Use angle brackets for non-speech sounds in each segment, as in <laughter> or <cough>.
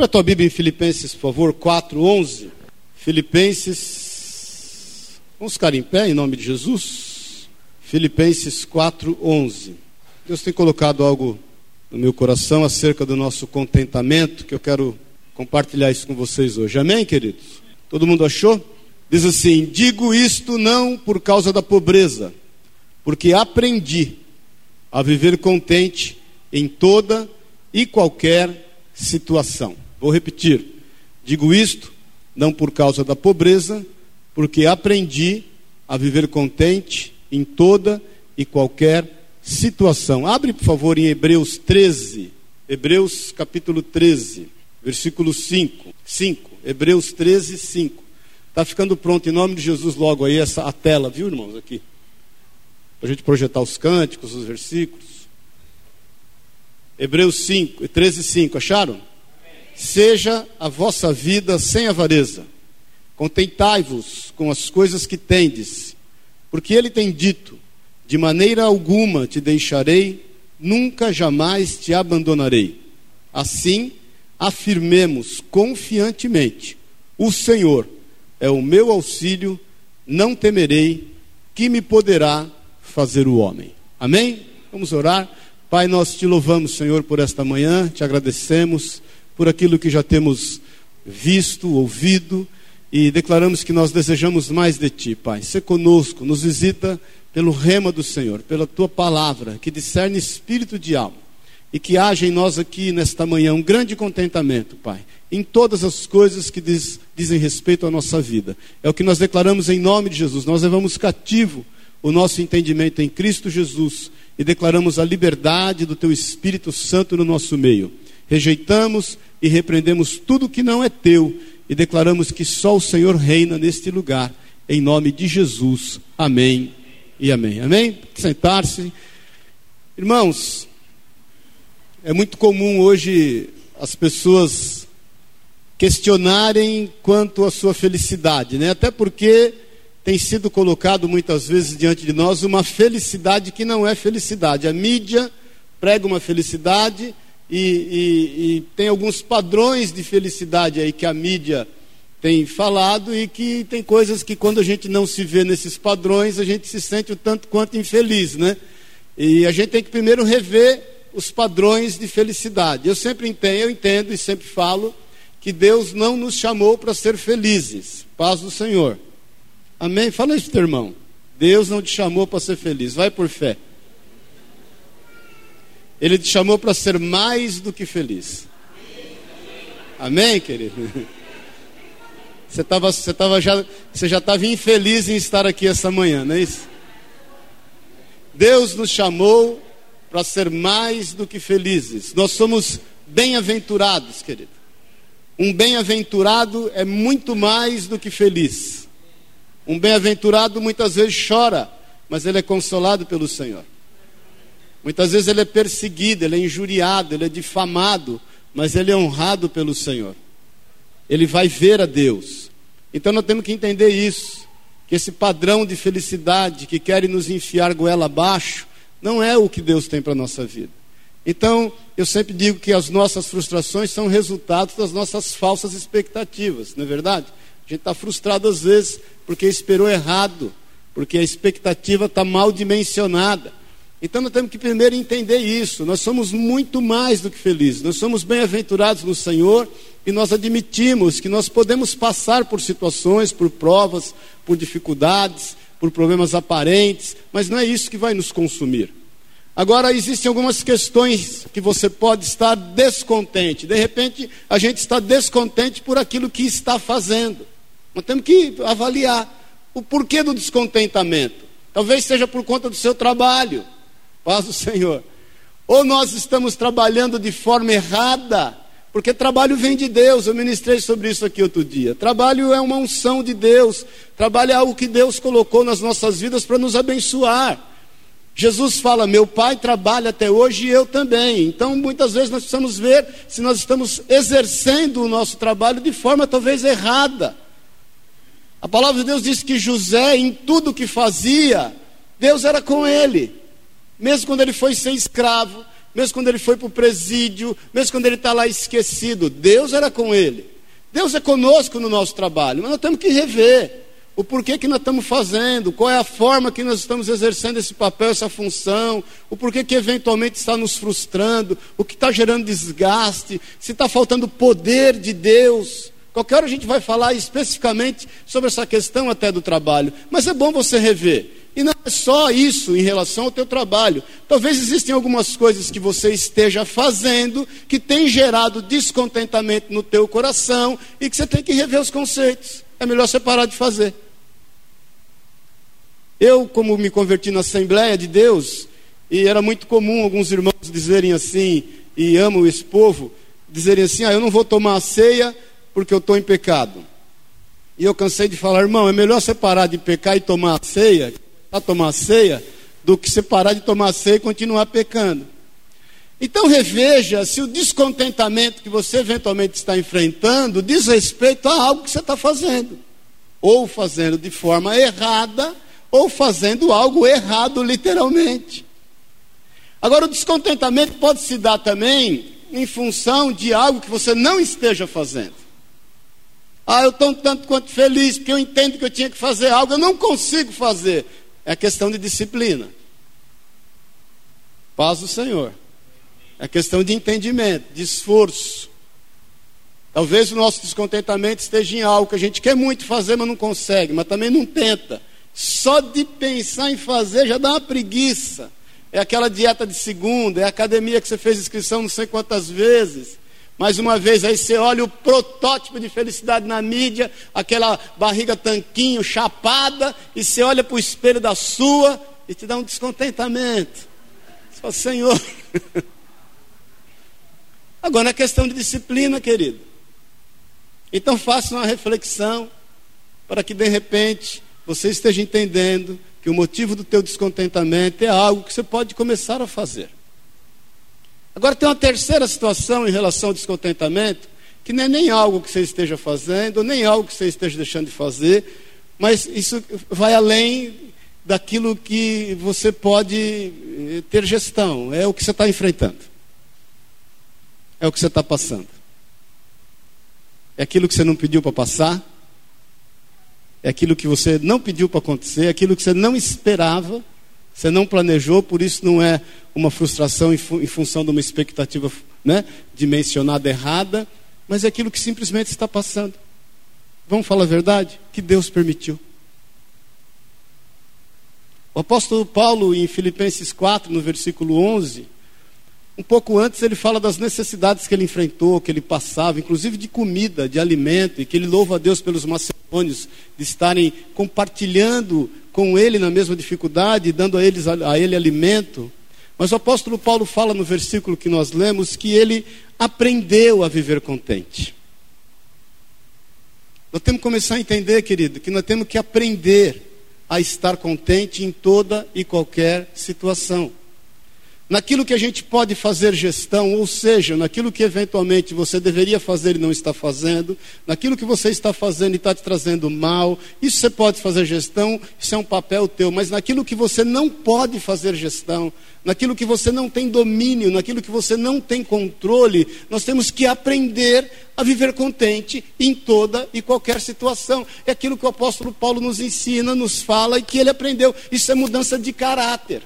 Abra a tua Bíblia em Filipenses, por favor, 4:11. Filipenses. Vamos ficar em pé em nome de Jesus. Filipenses 4:11. Deus tem colocado algo no meu coração acerca do nosso contentamento, que eu quero compartilhar isso com vocês hoje. Amém, queridos? Todo mundo achou? Diz assim: Digo isto não por causa da pobreza, porque aprendi a viver contente em toda e qualquer situação. Vou repetir. Digo isto não por causa da pobreza, porque aprendi a viver contente em toda e qualquer situação. Abre, por favor, em Hebreus 13. Hebreus capítulo 13, versículo 5. 5. Hebreus 13, 5. Está ficando pronto em nome de Jesus logo aí essa a tela, viu, irmãos, aqui. Para a gente projetar os cânticos, os versículos. Hebreus 5, 13, 5, acharam? Seja a vossa vida sem avareza. Contentai-vos com as coisas que tendes, porque ele tem dito: de maneira alguma te deixarei, nunca jamais te abandonarei. Assim, afirmemos confiantemente: o Senhor é o meu auxílio, não temerei, que me poderá fazer o homem. Amém? Vamos orar. Pai, nós te louvamos, Senhor, por esta manhã, te agradecemos por aquilo que já temos visto, ouvido e declaramos que nós desejamos mais de Ti, Pai. Se conosco, nos visita pelo rema do Senhor, pela Tua palavra, que discerne espírito de alma e que haja em nós aqui nesta manhã um grande contentamento, Pai, em todas as coisas que diz, dizem respeito à nossa vida. É o que nós declaramos em nome de Jesus. Nós levamos cativo o nosso entendimento em Cristo Jesus e declaramos a liberdade do Teu Espírito Santo no nosso meio. Rejeitamos e repreendemos tudo que não é teu e declaramos que só o Senhor reina neste lugar, em nome de Jesus. Amém e amém. Amém? Sentar-se. Irmãos, é muito comum hoje as pessoas questionarem quanto à sua felicidade, né? Até porque tem sido colocado muitas vezes diante de nós uma felicidade que não é felicidade. A mídia prega uma felicidade e, e, e tem alguns padrões de felicidade aí que a mídia tem falado e que tem coisas que quando a gente não se vê nesses padrões, a gente se sente o tanto quanto infeliz, né? E a gente tem que primeiro rever os padrões de felicidade. Eu sempre entendo, eu entendo e sempre falo que Deus não nos chamou para ser felizes. Paz do Senhor. Amém? Fala isso, teu irmão. Deus não te chamou para ser feliz. Vai por fé. Ele te chamou para ser mais do que feliz. Amém, querido? Você, tava, você, tava já, você já estava infeliz em estar aqui essa manhã, não é isso? Deus nos chamou para ser mais do que felizes. Nós somos bem-aventurados, querido. Um bem-aventurado é muito mais do que feliz. Um bem-aventurado muitas vezes chora, mas ele é consolado pelo Senhor. Muitas vezes ele é perseguido, ele é injuriado, ele é difamado, mas ele é honrado pelo Senhor. Ele vai ver a Deus. Então nós temos que entender isso, que esse padrão de felicidade que querem nos enfiar goela abaixo, não é o que Deus tem para a nossa vida. Então, eu sempre digo que as nossas frustrações são resultados das nossas falsas expectativas, não é verdade? A gente está frustrado às vezes porque esperou errado, porque a expectativa está mal dimensionada. Então nós temos que primeiro entender isso. Nós somos muito mais do que felizes. Nós somos bem-aventurados no Senhor e nós admitimos que nós podemos passar por situações, por provas, por dificuldades, por problemas aparentes, mas não é isso que vai nos consumir. Agora, existem algumas questões que você pode estar descontente. De repente, a gente está descontente por aquilo que está fazendo. Nós temos que avaliar o porquê do descontentamento. Talvez seja por conta do seu trabalho Paz do Senhor. Ou nós estamos trabalhando de forma errada, porque trabalho vem de Deus. Eu ministrei sobre isso aqui outro dia. Trabalho é uma unção de Deus. Trabalho é algo que Deus colocou nas nossas vidas para nos abençoar. Jesus fala: Meu pai trabalha até hoje e eu também. Então, muitas vezes nós precisamos ver se nós estamos exercendo o nosso trabalho de forma talvez errada. A palavra de Deus diz que José, em tudo que fazia, Deus era com ele. Mesmo quando ele foi ser escravo, mesmo quando ele foi para o presídio, mesmo quando ele está lá esquecido. Deus era com ele. Deus é conosco no nosso trabalho, mas nós temos que rever o porquê que nós estamos fazendo, qual é a forma que nós estamos exercendo esse papel, essa função, o porquê que eventualmente está nos frustrando, o que está gerando desgaste, se está faltando poder de Deus. Qualquer hora a gente vai falar especificamente sobre essa questão até do trabalho, mas é bom você rever. E não é só isso em relação ao teu trabalho. Talvez existem algumas coisas que você esteja fazendo que tem gerado descontentamento no teu coração e que você tem que rever os conceitos. É melhor você parar de fazer. Eu, como me converti na Assembleia de Deus, e era muito comum alguns irmãos dizerem assim, e amo esse povo, dizerem assim: ah, eu não vou tomar a ceia porque eu estou em pecado. E eu cansei de falar, irmão, é melhor você parar de pecar e tomar a ceia, a tomar ceia, do que você parar de tomar ceia e continuar pecando. Então reveja se o descontentamento que você eventualmente está enfrentando diz respeito a algo que você está fazendo, ou fazendo de forma errada, ou fazendo algo errado literalmente. Agora, o descontentamento pode se dar também em função de algo que você não esteja fazendo. Ah, eu estou tanto quanto feliz, porque eu entendo que eu tinha que fazer algo, eu não consigo fazer. É questão de disciplina. Paz do Senhor. É questão de entendimento, de esforço. Talvez o nosso descontentamento esteja em algo que a gente quer muito fazer, mas não consegue, mas também não tenta. Só de pensar em fazer já dá uma preguiça. É aquela dieta de segunda, é a academia que você fez inscrição não sei quantas vezes. Mais uma vez, aí você olha o protótipo de felicidade na mídia, aquela barriga tanquinho, chapada, e você olha para o espelho da sua e te dá um descontentamento. Fala, Senhor. <laughs> Agora é questão de disciplina, querido. Então faça uma reflexão para que de repente você esteja entendendo que o motivo do teu descontentamento é algo que você pode começar a fazer. Agora tem uma terceira situação em relação ao descontentamento, que não é nem algo que você esteja fazendo, nem algo que você esteja deixando de fazer, mas isso vai além daquilo que você pode eh, ter gestão, é o que você está enfrentando, é o que você está passando, é aquilo que você não pediu para passar, é aquilo que você não pediu para acontecer, é aquilo que você não esperava, você não planejou, por isso não é uma frustração em, fu em função de uma expectativa né, dimensionada errada, mas é aquilo que simplesmente está passando. Vamos falar a verdade? Que Deus permitiu. O apóstolo Paulo, em Filipenses 4, no versículo 11, um pouco antes ele fala das necessidades que ele enfrentou, que ele passava, inclusive de comida, de alimento, e que ele louva a Deus pelos macedônios de estarem compartilhando com ele na mesma dificuldade, dando a, eles, a ele alimento. Mas o apóstolo Paulo fala no versículo que nós lemos que ele aprendeu a viver contente. Nós temos que começar a entender, querido, que nós temos que aprender a estar contente em toda e qualquer situação naquilo que a gente pode fazer gestão, ou seja, naquilo que eventualmente você deveria fazer e não está fazendo, naquilo que você está fazendo e está te trazendo mal, isso você pode fazer gestão, isso é um papel teu, mas naquilo que você não pode fazer gestão, naquilo que você não tem domínio, naquilo que você não tem controle, nós temos que aprender a viver contente em toda e qualquer situação. É aquilo que o apóstolo Paulo nos ensina, nos fala e que ele aprendeu. Isso é mudança de caráter.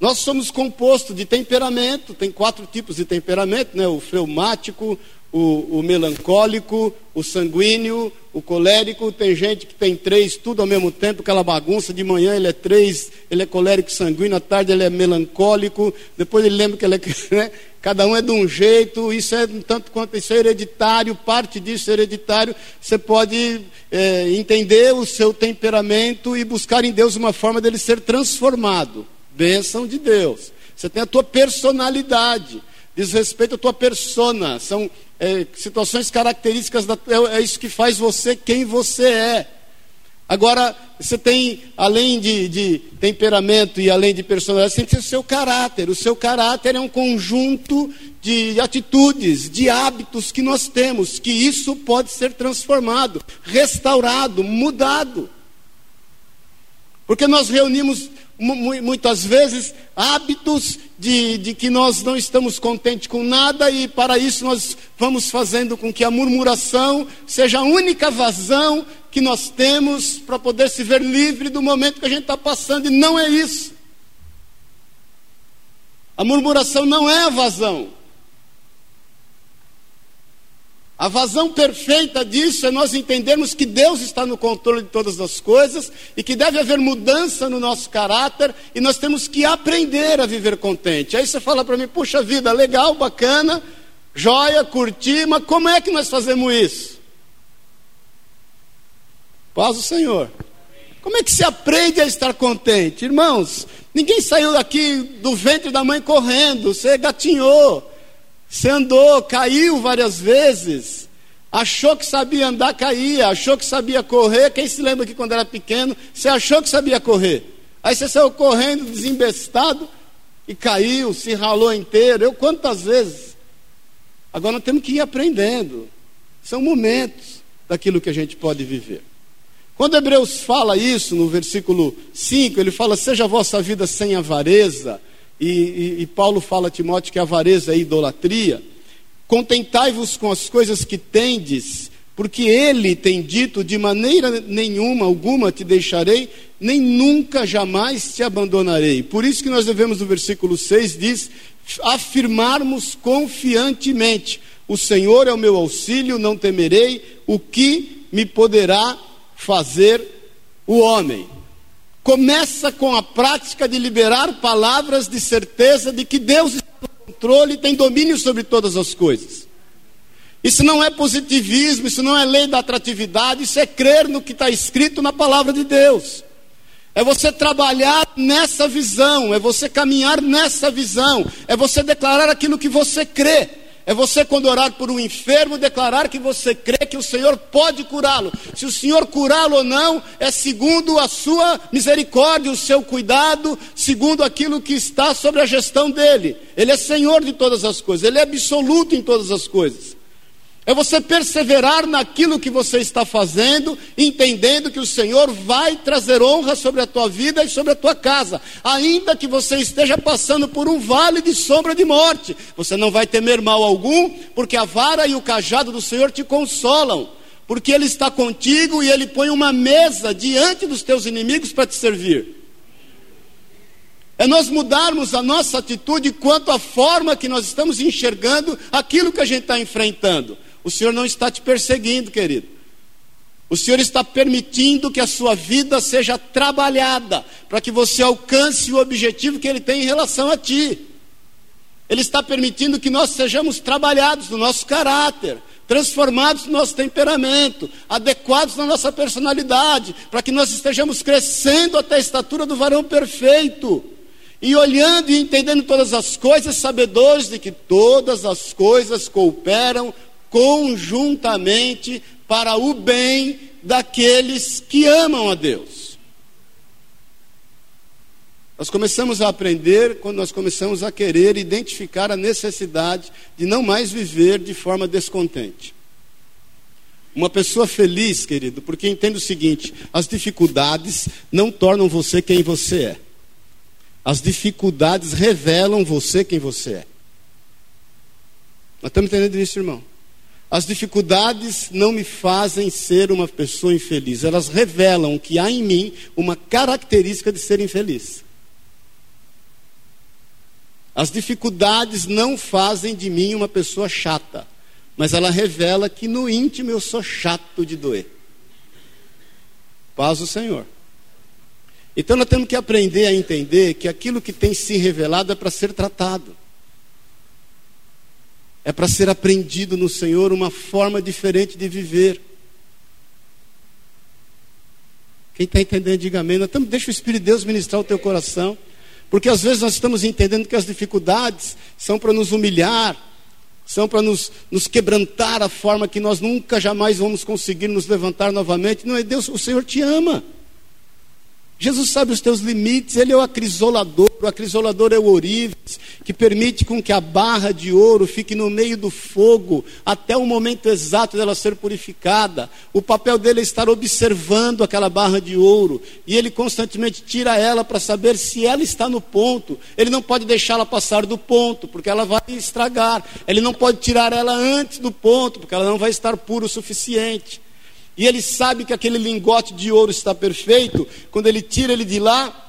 Nós somos composto de temperamento, tem quatro tipos de temperamento, né? o fleumático, o, o, melancólico, o sanguíneo, o colérico. Tem gente que tem três, tudo ao mesmo tempo, aquela bagunça. De manhã ele é três, ele é colérico sanguíneo, à tarde ele é melancólico, depois ele lembra que ele é. <laughs> Né? Cada um é de um jeito, isso é tanto quanto isso é hereditário, parte disso é hereditário. Você pode é, entender o seu temperamento e buscar em Deus uma forma dele ser transformado. Bênção de Deus. Você tem a tua personalidade, diz respeito à tua persona, são é, situações características, da, é, é, isso que faz você quem você é. Agora, você tem, além de, de temperamento e além de personalidade, você tem o seu caráter. O seu caráter é um conjunto de atitudes, de hábitos que nós temos, que isso pode ser transformado, restaurado, mudado. Porque nós reunimos muitas vezes, hábitos de, de que nós não estamos contentes com nada e para isso nós vamos fazendo com que a murmuração seja a única vazão que nós temos para poder se ver livre do momento que a gente está passando, e não é isso. A murmuração não é a vazão. A vazão perfeita disso é nós entendermos que Deus está no controle de todas as coisas e que deve haver mudança no nosso caráter e nós temos que aprender a viver contente. Aí você fala para mim, puxa vida, legal, bacana, joia, curti, mas como é que nós fazemos isso? Paz o Senhor. Como é que se aprende a estar contente? Irmãos, ninguém saiu daqui do ventre da mãe correndo, você gatinhou. Você andou, caiu várias vezes, achou que sabia andar, caía, achou que sabia correr. Quem se lembra que quando era pequeno, você achou que sabia correr? Aí você saiu correndo, desembestado, e caiu, se ralou inteiro. Eu quantas vezes? Agora nós temos que ir aprendendo. São momentos daquilo que a gente pode viver. Quando Hebreus fala isso, no versículo 5, ele fala: Seja a vossa vida sem avareza e, e, e Paulo fala a Timóteo que a avareza é idolatria. Contentai-vos com as coisas que tendes, porque ele tem dito: de maneira nenhuma, alguma te deixarei, nem nunca jamais te abandonarei. Por isso que nós devemos, no versículo 6, diz: afirmarmos confiantemente: o Senhor é o meu auxílio, não temerei o que me poderá fazer o homem começa com a prática de liberar palavras de certeza de que Deus está no controle e tem domínio sobre todas as coisas. Isso não é positivismo, isso não é lei da atratividade, isso é crer no que está escrito na palavra de Deus. É você trabalhar nessa visão, é você caminhar nessa visão, é você declarar aquilo que você crê. É você, quando orar por um enfermo, declarar que você crê que o Senhor pode curá-lo. Se o Senhor curá-lo ou não, é segundo a sua misericórdia, o seu cuidado, segundo aquilo que está sobre a gestão dele. Ele é Senhor de todas as coisas, ele é absoluto em todas as coisas. É você perseverar naquilo que você está fazendo, entendendo que o Senhor vai trazer honra sobre a tua vida e sobre a tua casa, ainda que você esteja passando por um vale de sombra de morte. Você não vai temer mal algum, porque a vara e o cajado do Senhor te consolam, porque Ele está contigo e Ele põe uma mesa diante dos teus inimigos para te servir. É nós mudarmos a nossa atitude quanto à forma que nós estamos enxergando aquilo que a gente está enfrentando. O Senhor não está te perseguindo, querido. O Senhor está permitindo que a sua vida seja trabalhada para que você alcance o objetivo que Ele tem em relação a ti. Ele está permitindo que nós sejamos trabalhados no nosso caráter, transformados no nosso temperamento, adequados na nossa personalidade, para que nós estejamos crescendo até a estatura do varão perfeito. E olhando e entendendo todas as coisas, sabedores de que todas as coisas cooperam conjuntamente para o bem daqueles que amam a Deus. Nós começamos a aprender quando nós começamos a querer identificar a necessidade de não mais viver de forma descontente. Uma pessoa feliz, querido, porque entende o seguinte: as dificuldades não tornam você quem você é. As dificuldades revelam você quem você é. Nós estamos entendendo isso, irmão? As dificuldades não me fazem ser uma pessoa infeliz, elas revelam que há em mim uma característica de ser infeliz. As dificuldades não fazem de mim uma pessoa chata, mas ela revela que no íntimo eu sou chato de doer. Paz o Senhor. Então nós temos que aprender a entender que aquilo que tem se revelado é para ser tratado. É para ser aprendido no Senhor uma forma diferente de viver. Quem está entendendo, diga amém. Estamos, deixa o Espírito de Deus ministrar o teu coração. Porque às vezes nós estamos entendendo que as dificuldades são para nos humilhar, são para nos, nos quebrantar a forma que nós nunca jamais vamos conseguir nos levantar novamente. Não é Deus, o Senhor te ama. Jesus sabe os teus limites, ele é o acrisolador, o acrisolador é o ourives, que permite com que a barra de ouro fique no meio do fogo até o momento exato dela ser purificada. O papel dele é estar observando aquela barra de ouro e ele constantemente tira ela para saber se ela está no ponto. Ele não pode deixá-la passar do ponto, porque ela vai estragar. Ele não pode tirar ela antes do ponto, porque ela não vai estar pura o suficiente. E ele sabe que aquele lingote de ouro está perfeito, quando ele tira ele de lá,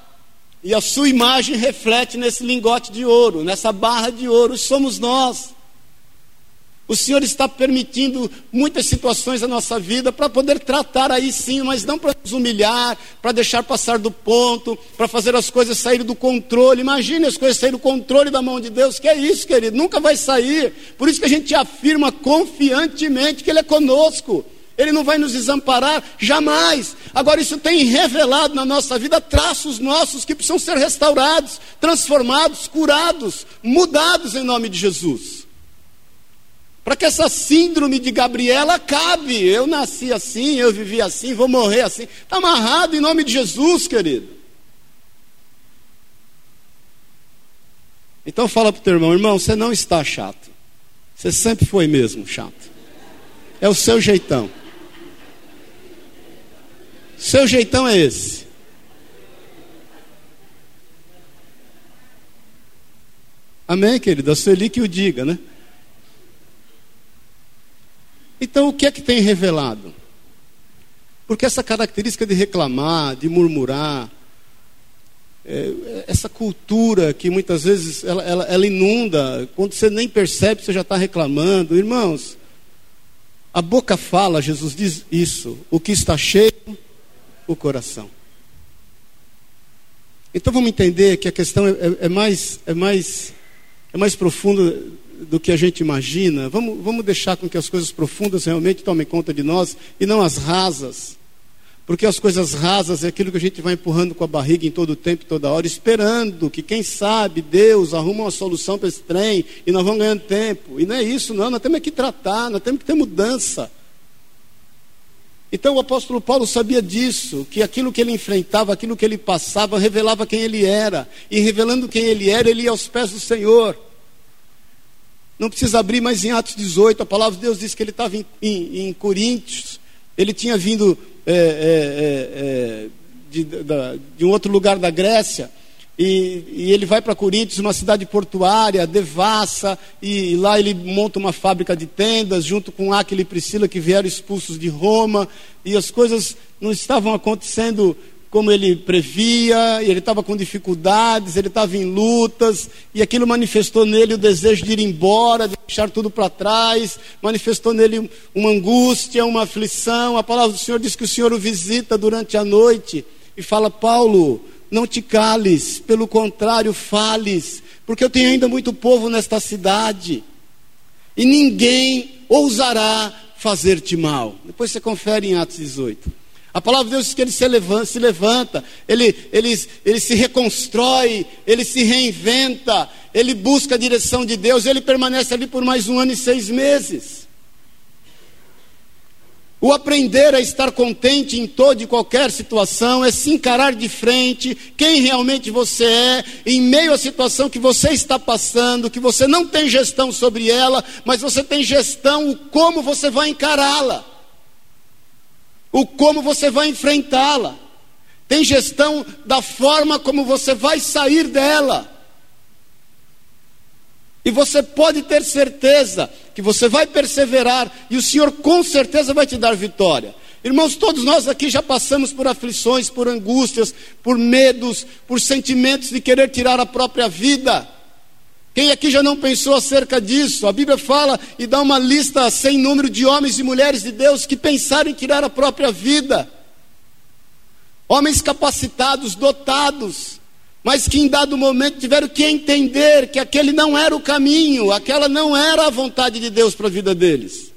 e a sua imagem reflete nesse lingote de ouro, nessa barra de ouro, somos nós. O Senhor está permitindo muitas situações na nossa vida para poder tratar aí sim, mas não para nos humilhar, para deixar passar do ponto, para fazer as coisas saírem do controle. Imagine as coisas saírem do controle da mão de Deus, que é isso, querido, nunca vai sair. Por isso que a gente afirma confiantemente que Ele é conosco. Ele não vai nos desamparar jamais. Agora, isso tem revelado na nossa vida traços nossos que precisam ser restaurados, transformados, curados, mudados em nome de Jesus. Para que essa síndrome de Gabriela acabe. Eu nasci assim, eu vivi assim, vou morrer assim. Está amarrado em nome de Jesus, querido. Então fala para o teu irmão, irmão, você não está chato. Você sempre foi mesmo chato. É o seu jeitão. Seu jeitão é esse. Amém, querido? A Sueli que o diga, né? Então, o que é que tem revelado? Porque essa característica de reclamar, de murmurar, é, essa cultura que muitas vezes ela, ela, ela inunda, quando você nem percebe, você já está reclamando. Irmãos, a boca fala, Jesus diz isso, o que está cheio o coração. Então vamos entender que a questão é, é, é mais, é, mais, é mais profunda do que a gente imagina. Vamos, vamos deixar com que as coisas profundas realmente tomem conta de nós e não as rasas. Porque as coisas rasas é aquilo que a gente vai empurrando com a barriga em todo o tempo, toda hora, esperando que, quem sabe, Deus arruma uma solução para esse trem e nós vamos ganhando tempo. E não é isso, não. Nós temos que tratar, nós temos que ter mudança. Então o apóstolo Paulo sabia disso, que aquilo que ele enfrentava, aquilo que ele passava, revelava quem ele era. E revelando quem ele era, ele ia aos pés do Senhor. Não precisa abrir, mas em Atos 18, a palavra de Deus diz que ele estava em, em, em Coríntios, ele tinha vindo é, é, é, é de, de um outro lugar da Grécia. E, e, ele vai para Coríntios, uma cidade portuária, devassa, e, e, lá ele monta uma fábrica de tendas, junto com Aquila e Priscila, que vieram expulsos de Roma, e as coisas não estavam acontecendo como ele previa, ele estava com dificuldades, ele estava em lutas, e aquilo manifestou nele o desejo de ir embora, de deixar tudo para trás, manifestou nele uma angústia, uma aflição. A palavra do Senhor diz que o Senhor o visita durante a noite e fala: Paulo não te cales, pelo contrário, fales, porque eu tenho ainda muito povo nesta cidade, e ninguém ousará fazer-te mal. Depois você confere em Atos 18. A palavra de Deus diz que ele se levanta, se levanta ele, ele, ele se reconstrói, ele se reinventa, ele busca a direção de Deus, ele permanece ali por mais um ano e seis meses. O aprender a estar contente em toda e qualquer situação é se encarar de frente quem realmente você é, em meio à situação que você está passando, que você não tem gestão sobre ela, mas você tem gestão o como você vai encará-la, o como você vai enfrentá-la, tem gestão da forma como você vai sair dela. E você pode ter certeza que você vai perseverar e o Senhor com certeza vai te dar vitória. Irmãos, todos nós aqui já passamos por aflições, por angústias, por medos, por sentimentos de querer tirar a própria vida. Quem aqui já não pensou acerca disso? A Bíblia fala e dá uma lista sem número de homens e mulheres de Deus que pensaram em tirar a própria vida. Homens capacitados, dotados, mas que em dado momento tiveram que entender que aquele não era o caminho, aquela não era a vontade de Deus para a vida deles.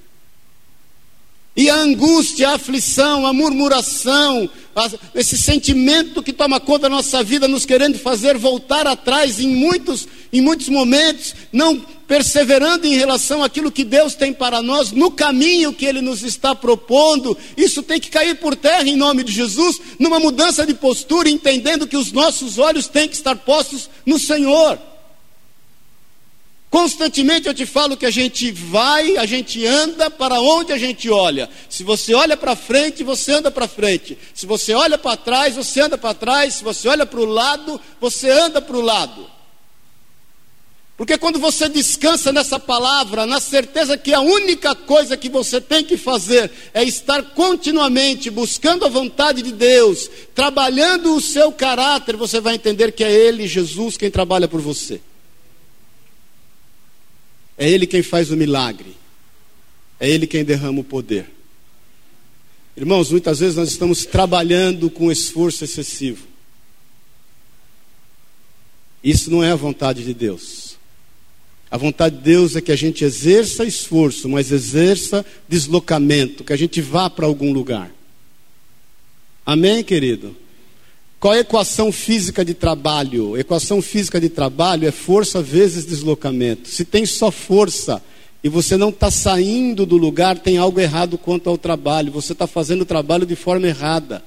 E a angústia, a aflição, a murmuração, esse sentimento que toma conta da nossa vida, nos querendo fazer voltar atrás em muitos, em muitos momentos, não perseverando em relação àquilo que Deus tem para nós, no caminho que Ele nos está propondo, isso tem que cair por terra em nome de Jesus, numa mudança de postura, entendendo que os nossos olhos têm que estar postos no Senhor. Constantemente eu te falo que a gente vai, a gente anda para onde a gente olha. Se você olha para frente, você anda para frente. Se você olha para trás, você anda para trás. Se você olha para o lado, você anda para o lado. Porque quando você descansa nessa palavra, na certeza que a única coisa que você tem que fazer é estar continuamente buscando a vontade de Deus, trabalhando o seu caráter, você vai entender que é Ele, Jesus, quem trabalha por você. É Ele quem faz o milagre. É Ele quem derrama o poder. Irmãos, muitas vezes nós estamos trabalhando com esforço excessivo. Isso não é a vontade de Deus. A vontade de Deus é que a gente exerça esforço, mas exerça deslocamento, que a gente vá para algum lugar. Amém, querido? Qual é a equação física de trabalho? Equação física de trabalho é força vezes deslocamento. Se tem só força e você não está saindo do lugar, tem algo errado quanto ao trabalho. Você está fazendo o trabalho de forma errada.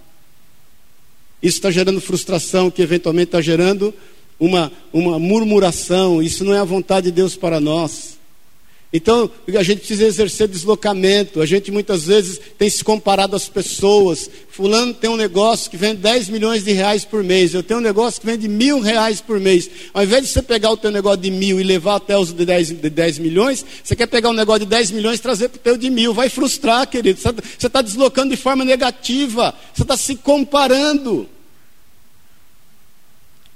Isso está gerando frustração, que eventualmente está gerando uma, uma murmuração. Isso não é a vontade de Deus para nós. Então, a gente precisa exercer deslocamento. A gente muitas vezes tem se comparado às pessoas. Fulano tem um negócio que vende 10 milhões de reais por mês. Eu tenho um negócio que vende mil reais por mês. Ao invés de você pegar o teu negócio de mil e levar até os de 10, de 10 milhões, você quer pegar um negócio de 10 milhões e trazer para o teu de mil. Vai frustrar, querido. Você está deslocando de forma negativa. Você está se comparando.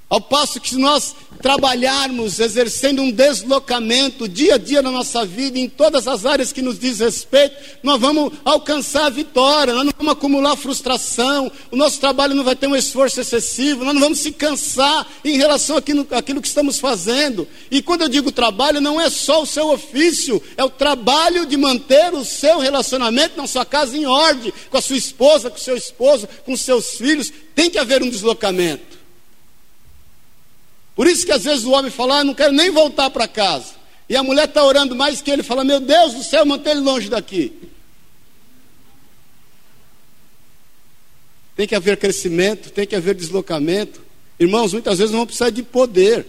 Ao passo que se nós trabalharmos exercendo um deslocamento dia a dia na nossa vida, em todas as áreas que nos diz respeito, nós vamos alcançar a vitória, nós não vamos acumular frustração, o nosso trabalho não vai ter um esforço excessivo, nós não vamos se cansar em relação àquilo, àquilo que estamos fazendo. E quando eu digo trabalho, não é só o seu ofício, é o trabalho de manter o seu relacionamento na sua casa em ordem, com a sua esposa, com o seu esposo, com seus filhos, tem que haver um deslocamento. Por isso que às vezes o homem fala, ah, não quero nem voltar para casa. E a mulher está orando mais que ele, fala, meu Deus do céu, mantém ele longe daqui. Tem que haver crescimento, tem que haver deslocamento. Irmãos, muitas vezes nós vamos precisar de poder.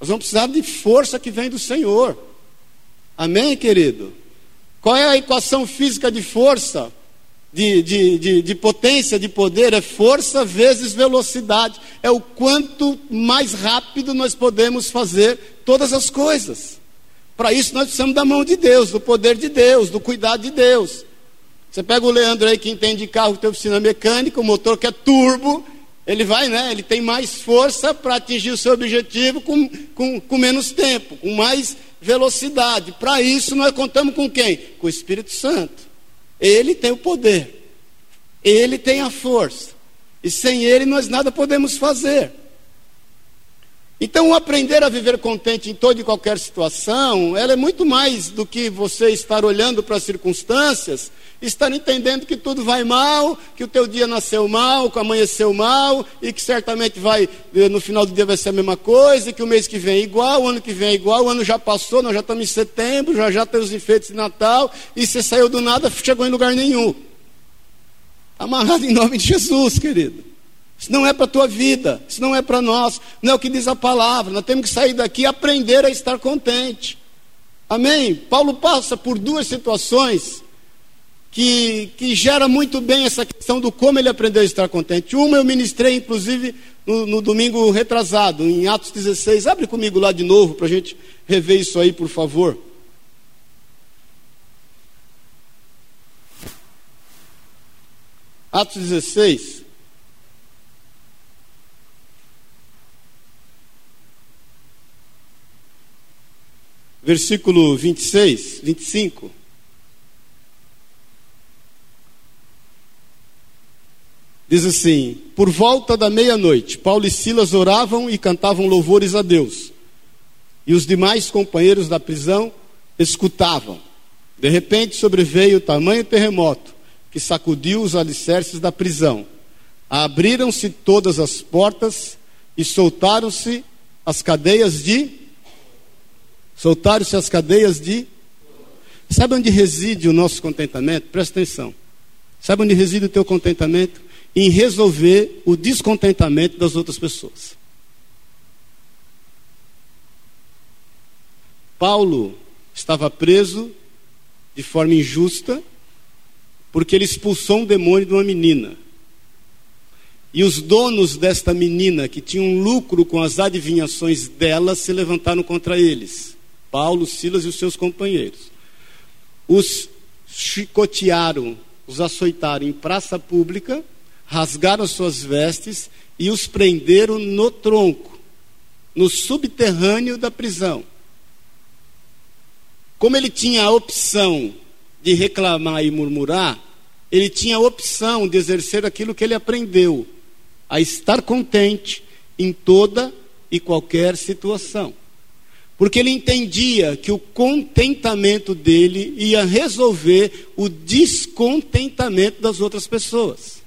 Nós vamos precisar de força que vem do Senhor. Amém, querido? Qual é a equação física de força? De, de, de, de, potência, de poder, é força vezes velocidade. É o quanto mais rápido nós podemos fazer todas as coisas. Para isso nós precisamos da mão de Deus, do poder de Deus, do cuidado de Deus. Você pega o Leandro aí que entende de carro, que tem oficina mecânica, o motor que é turbo, ele vai, né? Ele tem mais força para atingir o seu objetivo com, com, com menos tempo, com mais velocidade. Para isso nós contamos com quem? Com o Espírito Santo. Ele tem o poder, ele tem a força, e sem ele nós nada podemos fazer. Então, aprender a viver contente em toda e qualquer situação, ela é muito mais do que você estar olhando para as circunstâncias, estar entendendo que tudo vai mal, que o teu dia nasceu mal, que amanheceu mal, e que certamente vai, eh, no final do dia vai ser a mesma coisa, que o mês que vem é igual, o ano que vem é igual, o ano já passou, nós já estamos em setembro, já já tem os enfeites de Natal, e você saiu do nada, chegou em lugar nenhum. Amarrado em nome de Jesus, querido. Isso não é para a tua vida, isso não é para nós, não é o que diz a palavra. Nós temos que sair daqui e aprender a estar contente. Amém? Paulo passa por duas situações que, que gera muito bem essa questão do como ele aprendeu a estar contente. Uma eu ministrei, inclusive, no, no domingo retrasado, em Atos 16. Abre comigo lá de novo para a gente rever isso aí, por favor. Atos 16. Versículo 26, 25. Diz assim: Por volta da meia-noite, Paulo e Silas oravam e cantavam louvores a Deus. E os demais companheiros da prisão escutavam. De repente sobreveio tamanho terremoto que sacudiu os alicerces da prisão. Abriram-se todas as portas e soltaram-se as cadeias de Soltaram-se as cadeias de. Sabe onde reside o nosso contentamento? Presta atenção. Sabe onde reside o teu contentamento? Em resolver o descontentamento das outras pessoas. Paulo estava preso de forma injusta porque ele expulsou um demônio de uma menina. E os donos desta menina, que tinham lucro com as adivinhações dela, se levantaram contra eles. Paulo, Silas e os seus companheiros. Os chicotearam, os açoitaram em praça pública, rasgaram suas vestes e os prenderam no tronco, no subterrâneo da prisão. Como ele tinha a opção de reclamar e murmurar, ele tinha a opção de exercer aquilo que ele aprendeu, a estar contente em toda e qualquer situação. Porque ele entendia que o contentamento dele ia resolver o descontentamento das outras pessoas.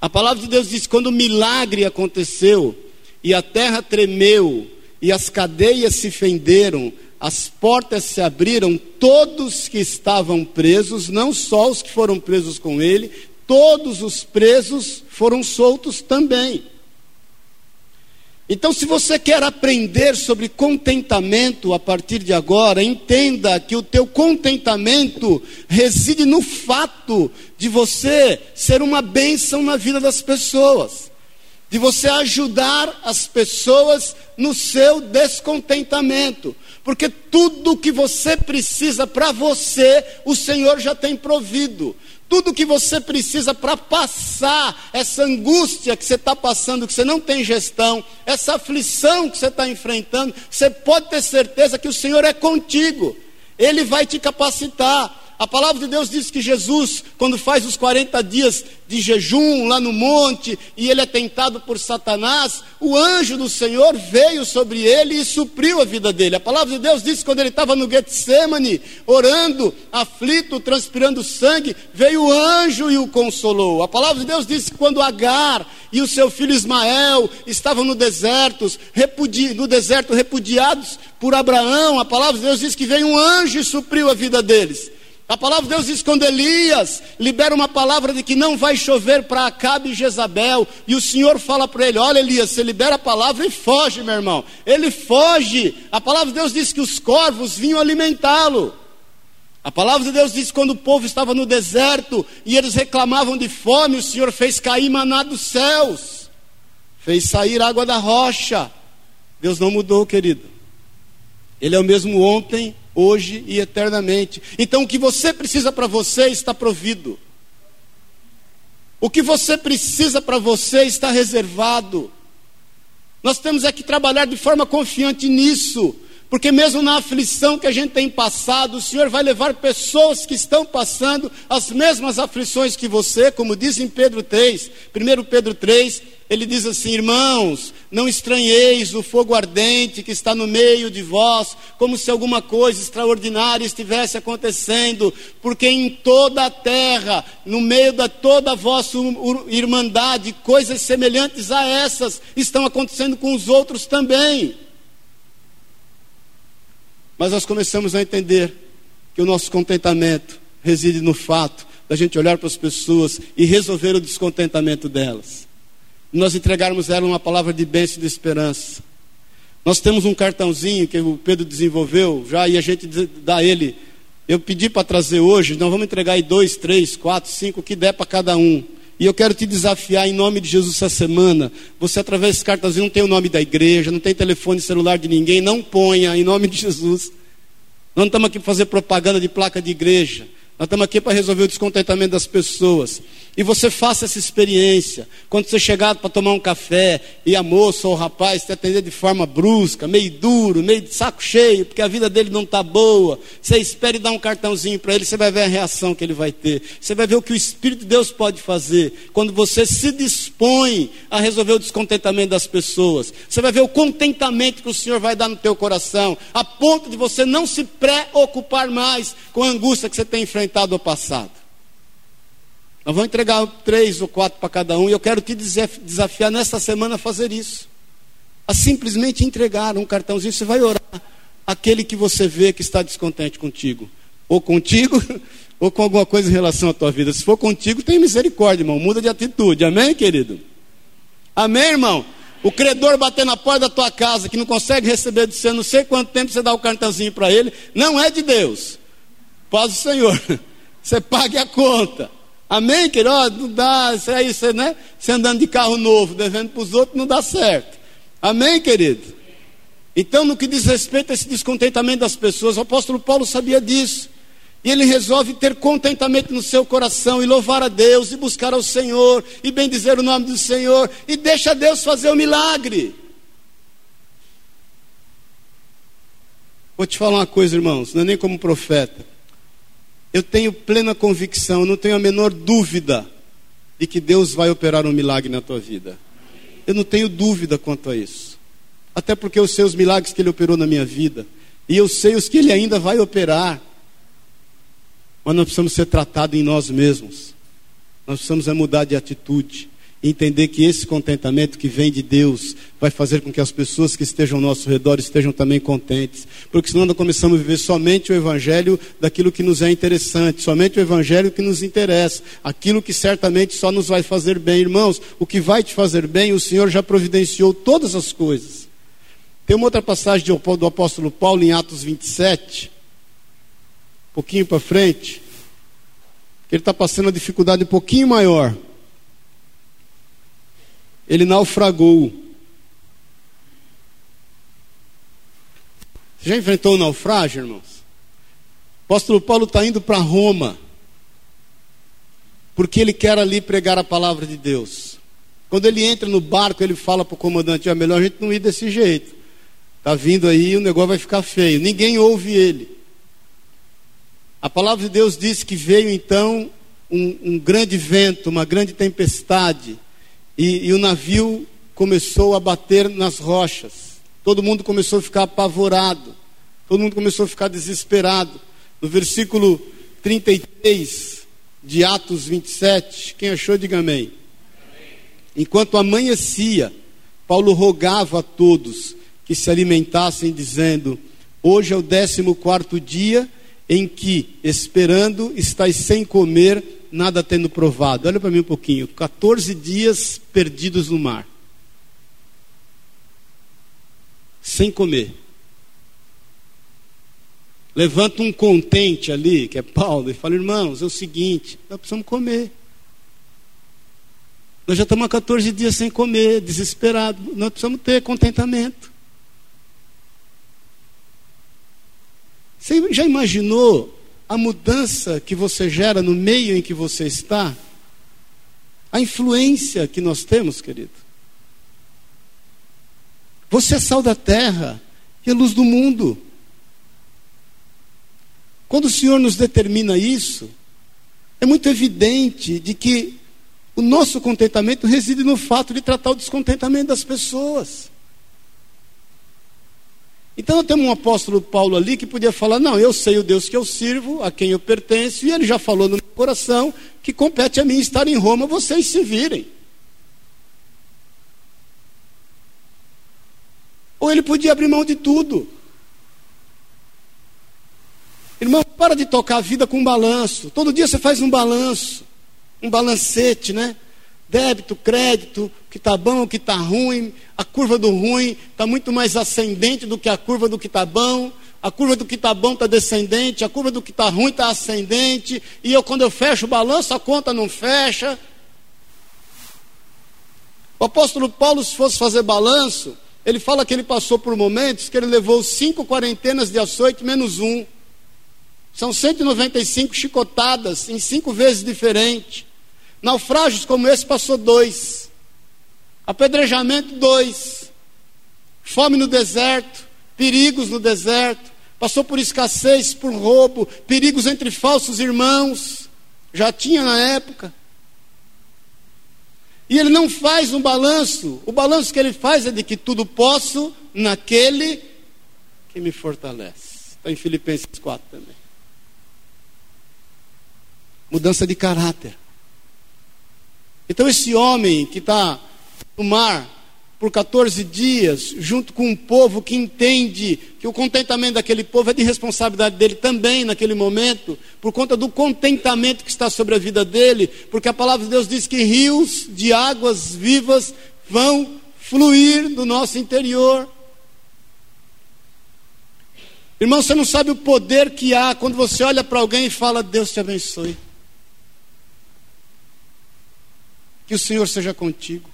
A palavra de Deus diz: quando o milagre aconteceu, e a terra tremeu, e as cadeias se fenderam, as portas se abriram, todos que estavam presos, não só os que foram presos com ele, todos os presos foram soltos também. Então, se você quer aprender sobre contentamento a partir de agora, entenda que o teu contentamento reside no fato de você ser uma bênção na vida das pessoas de você ajudar as pessoas no seu descontentamento, porque tudo que você precisa para você, o Senhor já tem provido. Tudo que você precisa para passar essa angústia que você está passando, que você não tem gestão, essa aflição que você está enfrentando, você pode ter certeza que o Senhor é contigo. Ele vai te capacitar. A palavra de Deus diz que Jesus, quando faz os 40 dias de jejum lá no monte e ele é tentado por Satanás, o anjo do Senhor veio sobre ele e supriu a vida dele. A palavra de Deus diz que quando ele estava no Getsemane, orando, aflito, transpirando sangue, veio o anjo e o consolou. A palavra de Deus diz que quando Agar e o seu filho Ismael estavam no deserto, repudi no deserto repudiados por Abraão, a palavra de Deus diz que veio um anjo e supriu a vida deles. A palavra de Deus diz quando Elias libera uma palavra de que não vai chover para Acabe e Jezabel, e o Senhor fala para ele: Olha, Elias, você libera a palavra e foge, meu irmão. Ele foge. A palavra de Deus diz que os corvos vinham alimentá-lo. A palavra de Deus diz quando o povo estava no deserto e eles reclamavam de fome, o Senhor fez cair maná dos céus, fez sair água da rocha. Deus não mudou, querido. Ele é o mesmo ontem, hoje e eternamente. Então o que você precisa para você está provido. O que você precisa para você está reservado. Nós temos é que trabalhar de forma confiante nisso. Porque mesmo na aflição que a gente tem passado, o Senhor vai levar pessoas que estão passando as mesmas aflições que você, como diz em Pedro 3, 1 Pedro 3, ele diz assim: Irmãos, não estranheis o fogo ardente que está no meio de vós, como se alguma coisa extraordinária estivesse acontecendo, porque em toda a terra, no meio da toda a vossa irmandade, coisas semelhantes a essas estão acontecendo com os outros também. Mas nós começamos a entender que o nosso contentamento reside no fato da gente olhar para as pessoas e resolver o descontentamento delas. Nós entregarmos a ela uma palavra de bênção e de esperança. Nós temos um cartãozinho que o Pedro desenvolveu já e a gente dá ele. Eu pedi para trazer hoje, nós vamos entregar aí dois, três, quatro, cinco, o que der para cada um. E eu quero te desafiar em nome de Jesus essa semana. Você, através desse cartãozinho, não tem o nome da igreja, não tem telefone celular de ninguém, não ponha em nome de Jesus. Nós não estamos aqui para fazer propaganda de placa de igreja. Nós estamos aqui para resolver o descontentamento das pessoas. E você faça essa experiência. Quando você chegar para tomar um café e a moça ou o rapaz te atender de forma brusca, meio duro, meio de saco cheio, porque a vida dele não está boa, você espere dar um cartãozinho para ele, você vai ver a reação que ele vai ter. Você vai ver o que o Espírito de Deus pode fazer quando você se dispõe a resolver o descontentamento das pessoas. Você vai ver o contentamento que o Senhor vai dar no teu coração, a ponto de você não se preocupar mais com a angústia que você tem enfrentado no passado. Nós vamos entregar três ou quatro para cada um, e eu quero te desafiar nesta semana a fazer isso. A simplesmente entregar um cartãozinho, você vai orar. Aquele que você vê que está descontente contigo, ou contigo, <laughs> ou com alguma coisa em relação à tua vida. Se for contigo, tem misericórdia, irmão, muda de atitude. Amém, querido? Amém, irmão? O credor bater na porta da tua casa, que não consegue receber de você, não sei quanto tempo você dá o cartãozinho para ele, não é de Deus. Paz do Senhor. <laughs> Você pague a conta. Amém, querido? Oh, não dá, isso né? Você andando de carro novo, devendo para os outros, não dá certo. Amém, querido? Então, no que diz respeito a esse descontentamento das pessoas, o apóstolo Paulo sabia disso. E ele resolve ter contentamento no seu coração e louvar a Deus e buscar ao Senhor e bendizer o nome do Senhor e deixa Deus fazer o milagre. Vou te falar uma coisa, irmãos, não é nem como profeta. Eu tenho plena convicção, não tenho a menor dúvida de que Deus vai operar um milagre na tua vida. Eu não tenho dúvida quanto a isso. Até porque eu sei os milagres que Ele operou na minha vida. E eu sei os que Ele ainda vai operar. Mas nós precisamos ser tratados em nós mesmos. Nós precisamos é mudar de atitude. Entender que esse contentamento que vem de Deus vai fazer com que as pessoas que estejam ao nosso redor estejam também contentes. Porque senão nós começamos a viver somente o Evangelho daquilo que nos é interessante, somente o Evangelho que nos interessa, aquilo que certamente só nos vai fazer bem. Irmãos, o que vai te fazer bem, o Senhor já providenciou todas as coisas. Tem uma outra passagem do apóstolo Paulo em Atos 27, um pouquinho para frente, ele está passando uma dificuldade um pouquinho maior. Ele naufragou. Você já enfrentou um naufrágio, irmãos? O apóstolo Paulo está indo para Roma, porque ele quer ali pregar a palavra de Deus. Quando ele entra no barco, ele fala para o comandante: é melhor a gente não ir desse jeito. Está vindo aí, o negócio vai ficar feio. Ninguém ouve ele. A palavra de Deus diz que veio então um, um grande vento, uma grande tempestade, e, e o navio começou a bater nas rochas. Todo mundo começou a ficar apavorado, todo mundo começou a ficar desesperado. No versículo 33 de Atos 27, quem achou, diga amém. Enquanto amanhecia, Paulo rogava a todos que se alimentassem, dizendo: Hoje é o décimo quarto dia em que, esperando, estáis sem comer, nada tendo provado. Olha para mim um pouquinho: 14 dias perdidos no mar, sem comer. Levanta um contente ali, que é Paulo, e fala: irmãos, é o seguinte, nós precisamos comer. Nós já estamos há 14 dias sem comer, desesperados. Nós precisamos ter contentamento. Você já imaginou a mudança que você gera no meio em que você está? A influência que nós temos, querido. Você é sal da terra e a luz do mundo. Quando o Senhor nos determina isso, é muito evidente de que o nosso contentamento reside no fato de tratar o descontentamento das pessoas. Então nós temos um apóstolo Paulo ali que podia falar: não, eu sei o Deus que eu sirvo, a quem eu pertenço, e ele já falou no meu coração que compete a mim estar em Roma, vocês se virem. Ou ele podia abrir mão de tudo. Irmão, para de tocar a vida com balanço. Todo dia você faz um balanço, um balancete, né? Débito, crédito, o que está bom, o que está ruim, a curva do ruim está muito mais ascendente do que a curva do que está bom, a curva do que está bom está descendente, a curva do que está ruim está ascendente, e eu quando eu fecho o balanço, a conta não fecha. O apóstolo Paulo, se fosse fazer balanço, ele fala que ele passou por momentos que ele levou cinco quarentenas de açoite menos um. São 195 chicotadas em cinco vezes diferentes. Naufrágios como esse passou dois. Apedrejamento, dois. Fome no deserto, perigos no deserto. Passou por escassez, por roubo, perigos entre falsos irmãos. Já tinha na época. E ele não faz um balanço. O balanço que ele faz é de que tudo posso naquele que me fortalece. Está em Filipenses 4 também. Mudança de caráter. Então, esse homem que está no mar, por 14 dias, junto com um povo que entende que o contentamento daquele povo é de responsabilidade dele também naquele momento, por conta do contentamento que está sobre a vida dele, porque a palavra de Deus diz que rios de águas vivas vão fluir do nosso interior. Irmão, você não sabe o poder que há quando você olha para alguém e fala: Deus te abençoe. Que o Senhor seja contigo.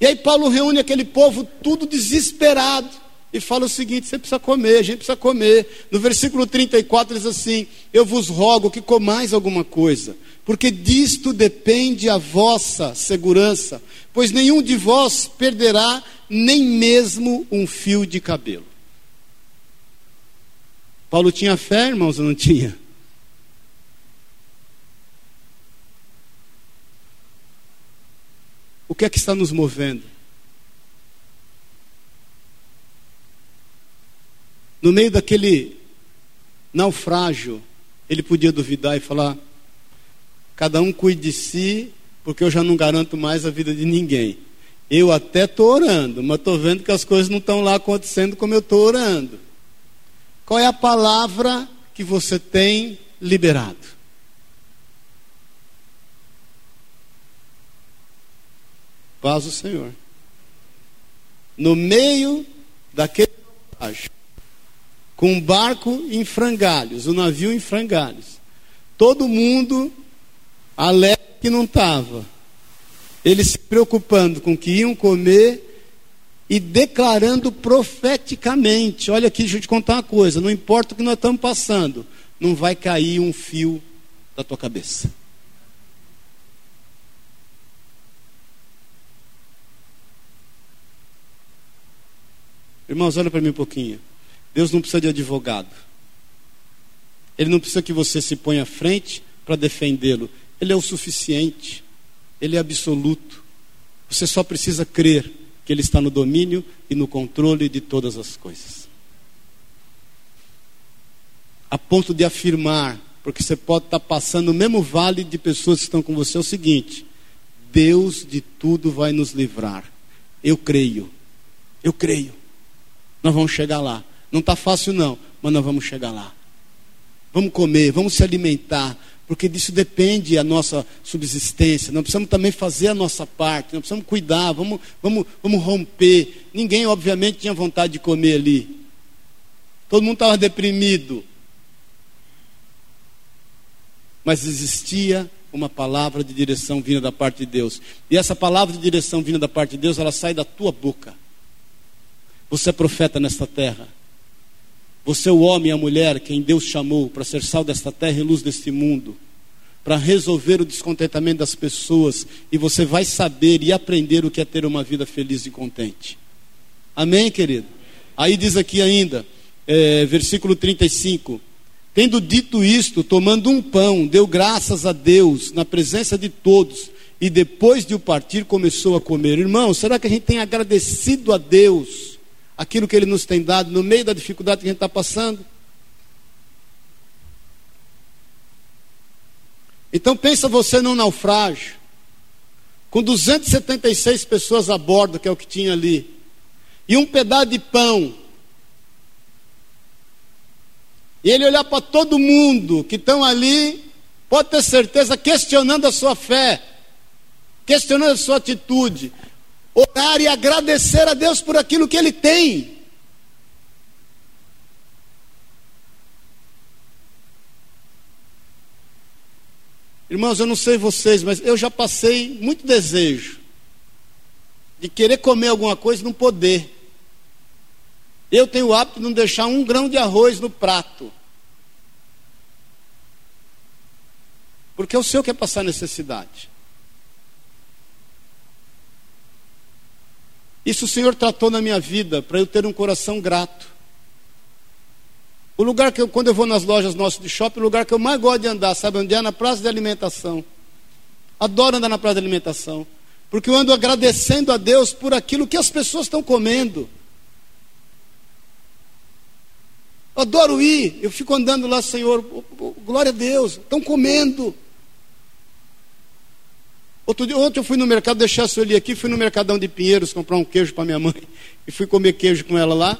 E aí Paulo reúne aquele povo tudo desesperado e fala o seguinte: você precisa comer, a gente precisa comer. No versículo 34 diz assim: Eu vos rogo que comais alguma coisa, porque disto depende a vossa segurança, pois nenhum de vós perderá nem mesmo um fio de cabelo. Paulo tinha fé, irmãos, ou não tinha? O que é que está nos movendo? No meio daquele naufrágio, ele podia duvidar e falar: cada um cuide de si, porque eu já não garanto mais a vida de ninguém. Eu até estou orando, mas estou vendo que as coisas não estão lá acontecendo como eu estou orando. Qual é a palavra que você tem liberado? Paz o Senhor. No meio daquele naufrágio, com um barco em frangalhos, o navio em frangalhos, todo mundo alegre que não estava, eles se preocupando com o que iam comer e declarando profeticamente: olha aqui, deixa eu te contar uma coisa, não importa o que nós estamos passando, não vai cair um fio da tua cabeça. Irmãos, olha para mim um pouquinho. Deus não precisa de advogado. Ele não precisa que você se ponha à frente para defendê-lo. Ele é o suficiente. Ele é absoluto. Você só precisa crer que Ele está no domínio e no controle de todas as coisas. A ponto de afirmar, porque você pode estar passando o mesmo vale de pessoas que estão com você, é o seguinte: Deus de tudo vai nos livrar. Eu creio. Eu creio. Nós vamos chegar lá. Não está fácil, não, mas nós vamos chegar lá. Vamos comer, vamos se alimentar, porque disso depende a nossa subsistência. Nós precisamos também fazer a nossa parte, nós precisamos cuidar, vamos, vamos, vamos romper. Ninguém, obviamente, tinha vontade de comer ali. Todo mundo estava deprimido. Mas existia uma palavra de direção vinda da parte de Deus. E essa palavra de direção vinda da parte de Deus, ela sai da tua boca. Você é profeta nesta terra. Você é o homem e a mulher quem Deus chamou para ser sal desta terra e luz deste mundo, para resolver o descontentamento das pessoas, e você vai saber e aprender o que é ter uma vida feliz e contente. Amém, querido? Aí diz aqui ainda, é, versículo 35: Tendo dito isto, tomando um pão, deu graças a Deus na presença de todos, e depois de o partir começou a comer. Irmão, será que a gente tem agradecido a Deus? Aquilo que Ele nos tem dado no meio da dificuldade que a gente está passando. Então pensa você num naufrágio, com 276 pessoas a bordo, que é o que tinha ali, e um pedaço de pão. E ele olhar para todo mundo que estão ali, pode ter certeza, questionando a sua fé, questionando a sua atitude orar e agradecer a Deus por aquilo que Ele tem. Irmãos, eu não sei vocês, mas eu já passei muito desejo de querer comer alguma coisa e não poder. Eu tenho o hábito de não deixar um grão de arroz no prato. Porque é o Senhor quer passar necessidade. Isso o Senhor tratou na minha vida para eu ter um coração grato. O lugar que eu, quando eu vou nas lojas nossas de shopping, o lugar que eu mais gosto de andar, sabe onde é? Na praça de alimentação. Adoro andar na praça de alimentação. Porque eu ando agradecendo a Deus por aquilo que as pessoas estão comendo. Adoro ir, eu fico andando lá, Senhor, glória a Deus, estão comendo. Outro dia, ontem eu fui no mercado, deixar a Sueli aqui, fui no Mercadão de Pinheiros comprar um queijo para minha mãe. <laughs> E fui comer queijo com ela lá.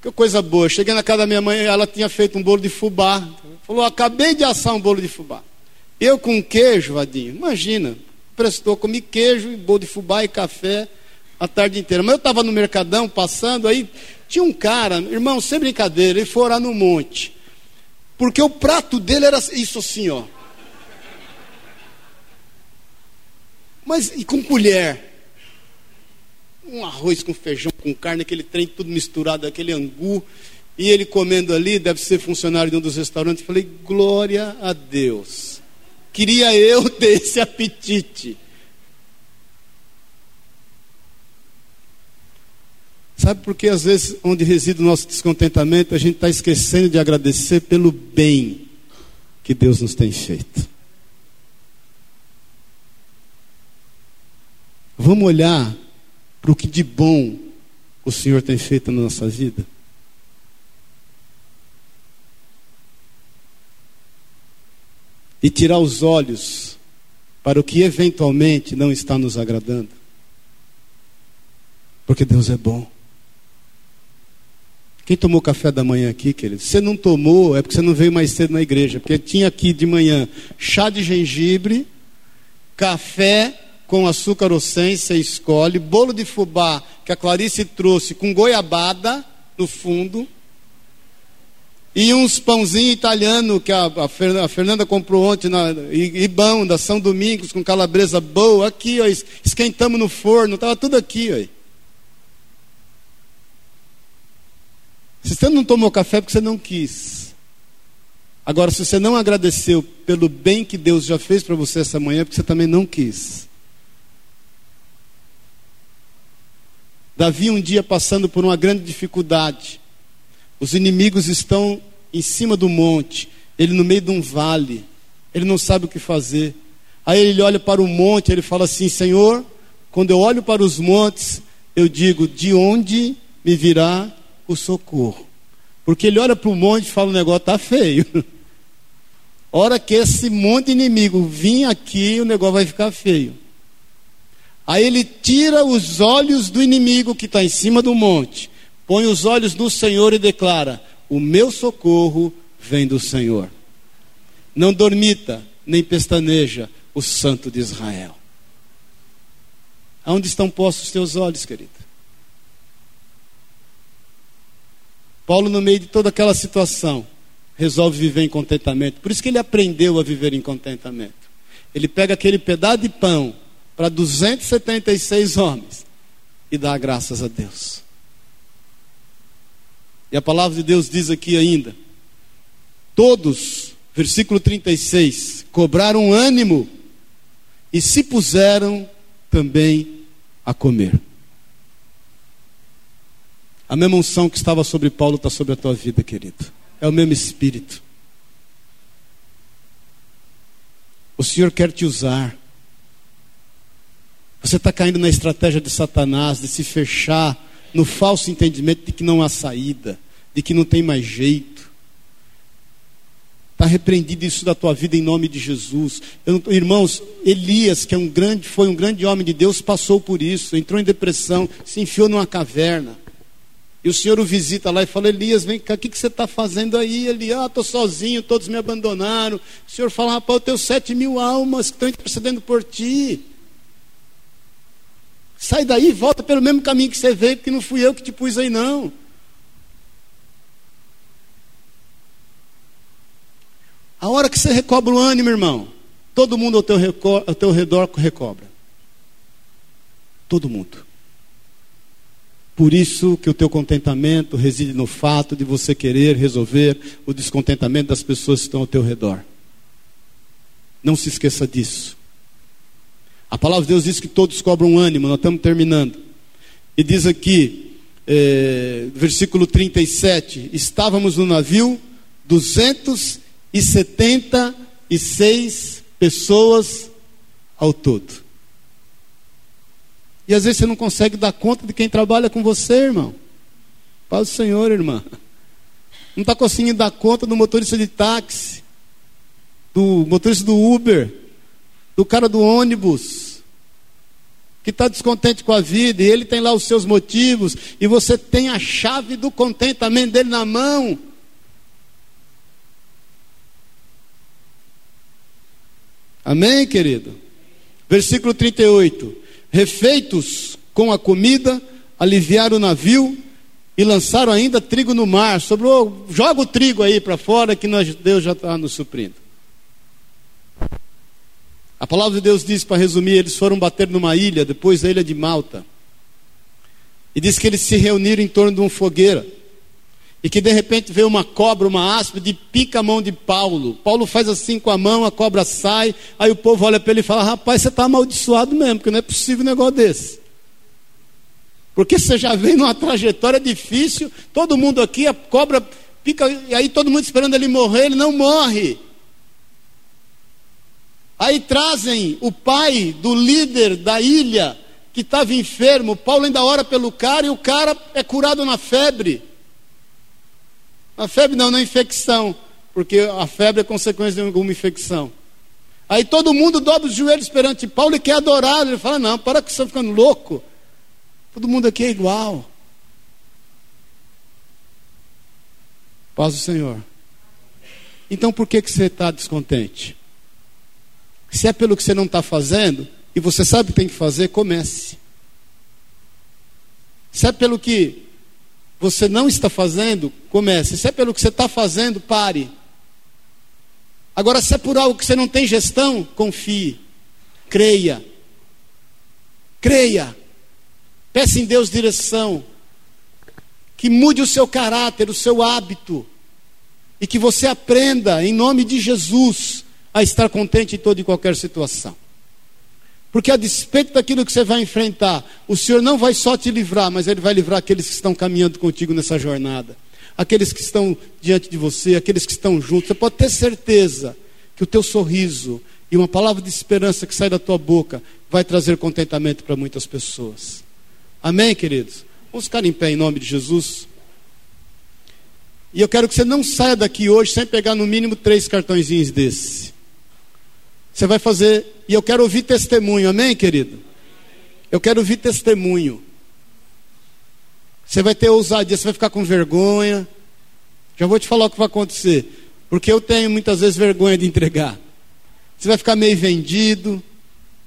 Que coisa boa. Cheguei na casa da minha mãe, ela tinha feito um bolo de fubá. Falou, acabei de assar um bolo de fubá. Eu com queijo, Vadinho, imagina. Prestou, comi queijo, bolo de fubá e café a tarde inteira. Mas eu estava no Mercadão, passando, aí tinha um cara, irmão, sem brincadeira, ele foi orar no monte. Porque o prato dele era isso assim, ó. Mas e com colher? Um arroz com feijão, com carne, aquele trem tudo misturado, aquele angu. E ele comendo ali, deve ser funcionário de um dos restaurantes. Falei, glória a Deus. Queria eu <laughs> ter esse apetite. Sabe por que às vezes, onde reside o nosso descontentamento, a gente está esquecendo de agradecer pelo bem que Deus nos tem feito. Vamos olhar para o que de bom o Senhor tem feito na nossa vida? E tirar os olhos para o que eventualmente não está nos agradando. Porque Deus é bom. Quem tomou café da manhã aqui, querido? Se você não tomou, é porque você não veio mais cedo na igreja. Porque tinha aqui de manhã chá de gengibre, café com açúcar ou sem, você escolhe. Bolo de fubá, que a Clarice trouxe com goiabada no fundo. E uns pãozinhos italiano que a, a, Fernanda, comprou ontem, na, bom, da São Domingos, com calabresa boa. Aqui, ó, esquentamos no forno, estava tudo aqui. Ó. Você não tomou café, é porque você não quis. Agora, se você não agradeceu pelo bem que Deus já fez para você essa manhã, é porque você também não quis. Davi, um dia passando por uma grande dificuldade, os inimigos estão em cima do monte, ele no meio de um vale, ele não sabe o que fazer. Aí ele olha para o monte, ele fala assim: Senhor, quando eu olho para os montes, eu digo: de onde me virá o socorro? Porque ele olha para o monte e fala: o negócio está feio. <laughs> Hora que esse monte inimigo vir aqui, o negócio vai ficar feio. Aí ele tira os olhos do inimigo que está em cima do monte, põe os olhos no Senhor e declara: O meu socorro vem do Senhor. Não dormita, nem pestaneja o Santo de Israel. Aonde estão postos os teus olhos, querido? Paulo, no meio de toda aquela situação, resolve viver em contentamento. Por isso que ele aprendeu a viver em contentamento. Ele pega aquele pedaço de pão para 276 homens e dá graças a Deus. E a palavra de Deus diz aqui ainda: todos, versículo 36, cobraram ânimo e se puseram também a comer. A mesma unção que estava sobre Paulo está sobre a tua vida, querido. É o mesmo espírito. O Senhor quer te usar. Você está caindo na estratégia de Satanás de se fechar no falso entendimento de que não há saída, de que não tem mais jeito. Está repreendido isso da tua vida em nome de Jesus. Eu, irmãos, Elias, que é um grande, foi um grande homem de Deus, passou por isso, entrou em depressão, se enfiou numa caverna. E o Senhor o visita lá e fala: Elias, vem cá, o que, que você está fazendo aí? Ele, ah, estou sozinho, todos me abandonaram. O Senhor fala: rapaz, eu tenho sete mil almas que estão intercedendo por ti. Sai daí e volta pelo mesmo caminho que você veio, porque não fui eu que te pus aí, não. A hora que você recobra o ânimo, irmão, todo mundo ao teu, ao teu redor recobra. Todo mundo. Por isso que o teu contentamento reside no fato de você querer resolver o descontentamento das pessoas que estão ao teu redor. Não se esqueça disso. A palavra de Deus diz que todos cobram ânimo, nós estamos terminando. E diz aqui, é, versículo 37, estávamos no navio, 276 pessoas ao todo. E às vezes você não consegue dar conta de quem trabalha com você, irmão. Paz o Senhor, irmã. Não está conseguindo dar conta do motorista de táxi, do motorista do Uber, do cara do ônibus, que está descontente com a vida, e ele tem lá os seus motivos, e você tem a chave do contentamento dele na mão. Amém, querido? Versículo 38. Refeitos com a comida, aliviaram o navio e lançaram ainda trigo no mar. Sobrou, joga o trigo aí para fora que nós, Deus já está nos suprindo. A palavra de Deus diz, para resumir, eles foram bater numa ilha, depois da ilha de Malta. E diz que eles se reuniram em torno de uma fogueira. E que de repente veio uma cobra, uma aspa, de pica a mão de Paulo. Paulo faz assim com a mão, a cobra sai. Aí o povo olha para ele e fala: Rapaz, você está amaldiçoado mesmo, porque não é possível um negócio desse. Porque você já vem numa trajetória difícil, todo mundo aqui, a cobra pica, e aí todo mundo esperando ele morrer, ele não morre. Aí trazem o pai do líder da ilha, que estava enfermo. Paulo ainda ora pelo cara e o cara é curado na febre. A febre não, na infecção, porque a febre é consequência de alguma infecção. Aí todo mundo dobra os joelhos perante Paulo e quer adorar. Ele fala: Não, para que você está ficando louco. Todo mundo aqui é igual. Paz do Senhor. Então por que, que você está descontente? Se é pelo que você não está fazendo, e você sabe o que tem que fazer, comece. Se é pelo que você não está fazendo, comece. Se é pelo que você está fazendo, pare. Agora, se é por algo que você não tem gestão, confie. Creia. Creia. Peça em Deus direção. Que mude o seu caráter, o seu hábito. E que você aprenda, em nome de Jesus, a estar contente em toda e qualquer situação. Porque a despeito daquilo que você vai enfrentar, o Senhor não vai só te livrar, mas Ele vai livrar aqueles que estão caminhando contigo nessa jornada. Aqueles que estão diante de você, aqueles que estão juntos. Você pode ter certeza que o teu sorriso e uma palavra de esperança que sai da tua boca vai trazer contentamento para muitas pessoas. Amém, queridos? Vamos ficar em pé em nome de Jesus. E eu quero que você não saia daqui hoje sem pegar no mínimo três cartõezinhos desse. Você vai fazer, e eu quero ouvir testemunho, amém, querido? Eu quero ouvir testemunho. Você vai ter ousadia, você vai ficar com vergonha. Já vou te falar o que vai acontecer. Porque eu tenho muitas vezes vergonha de entregar. Você vai ficar meio vendido,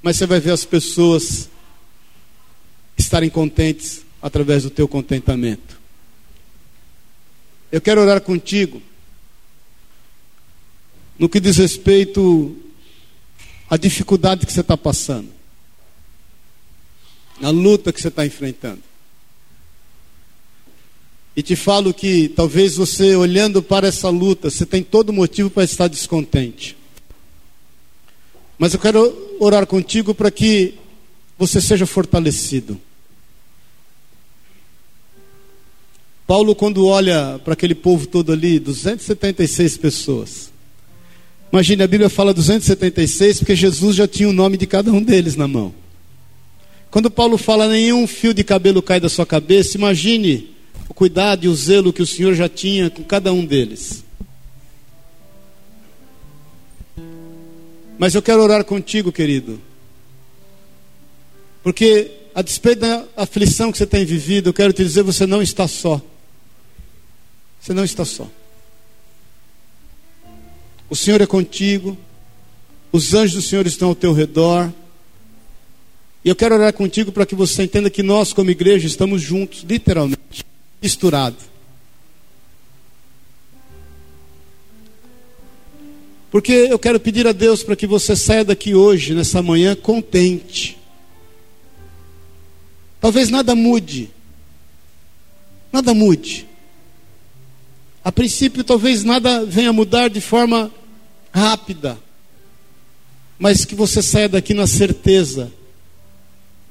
mas você vai ver as pessoas estarem contentes através do teu contentamento. Eu quero orar contigo no que diz respeito a dificuldade que você está passando, a luta que você está enfrentando. E te falo que talvez você, olhando para essa luta, você tem todo motivo para estar descontente. Mas eu quero orar contigo para que você seja fortalecido. Paulo, quando olha para aquele povo todo ali, 276 pessoas, Imagine, a Bíblia fala 276 porque Jesus já tinha o nome de cada um deles na mão. Quando Paulo fala nenhum fio de cabelo cai da sua cabeça, imagine o cuidado e o zelo que o Senhor já tinha com cada um deles. Mas eu quero orar contigo, querido. Porque, a despeito da aflição que você tem vivido, eu quero te dizer: você não está só. Você não está só. O Senhor é contigo, os anjos do Senhor estão ao teu redor. E eu quero orar contigo para que você entenda que nós, como igreja, estamos juntos, literalmente, misturados. Porque eu quero pedir a Deus para que você saia daqui hoje, nessa manhã, contente. Talvez nada mude. Nada mude. A princípio, talvez nada venha mudar de forma rápida, mas que você saia daqui na certeza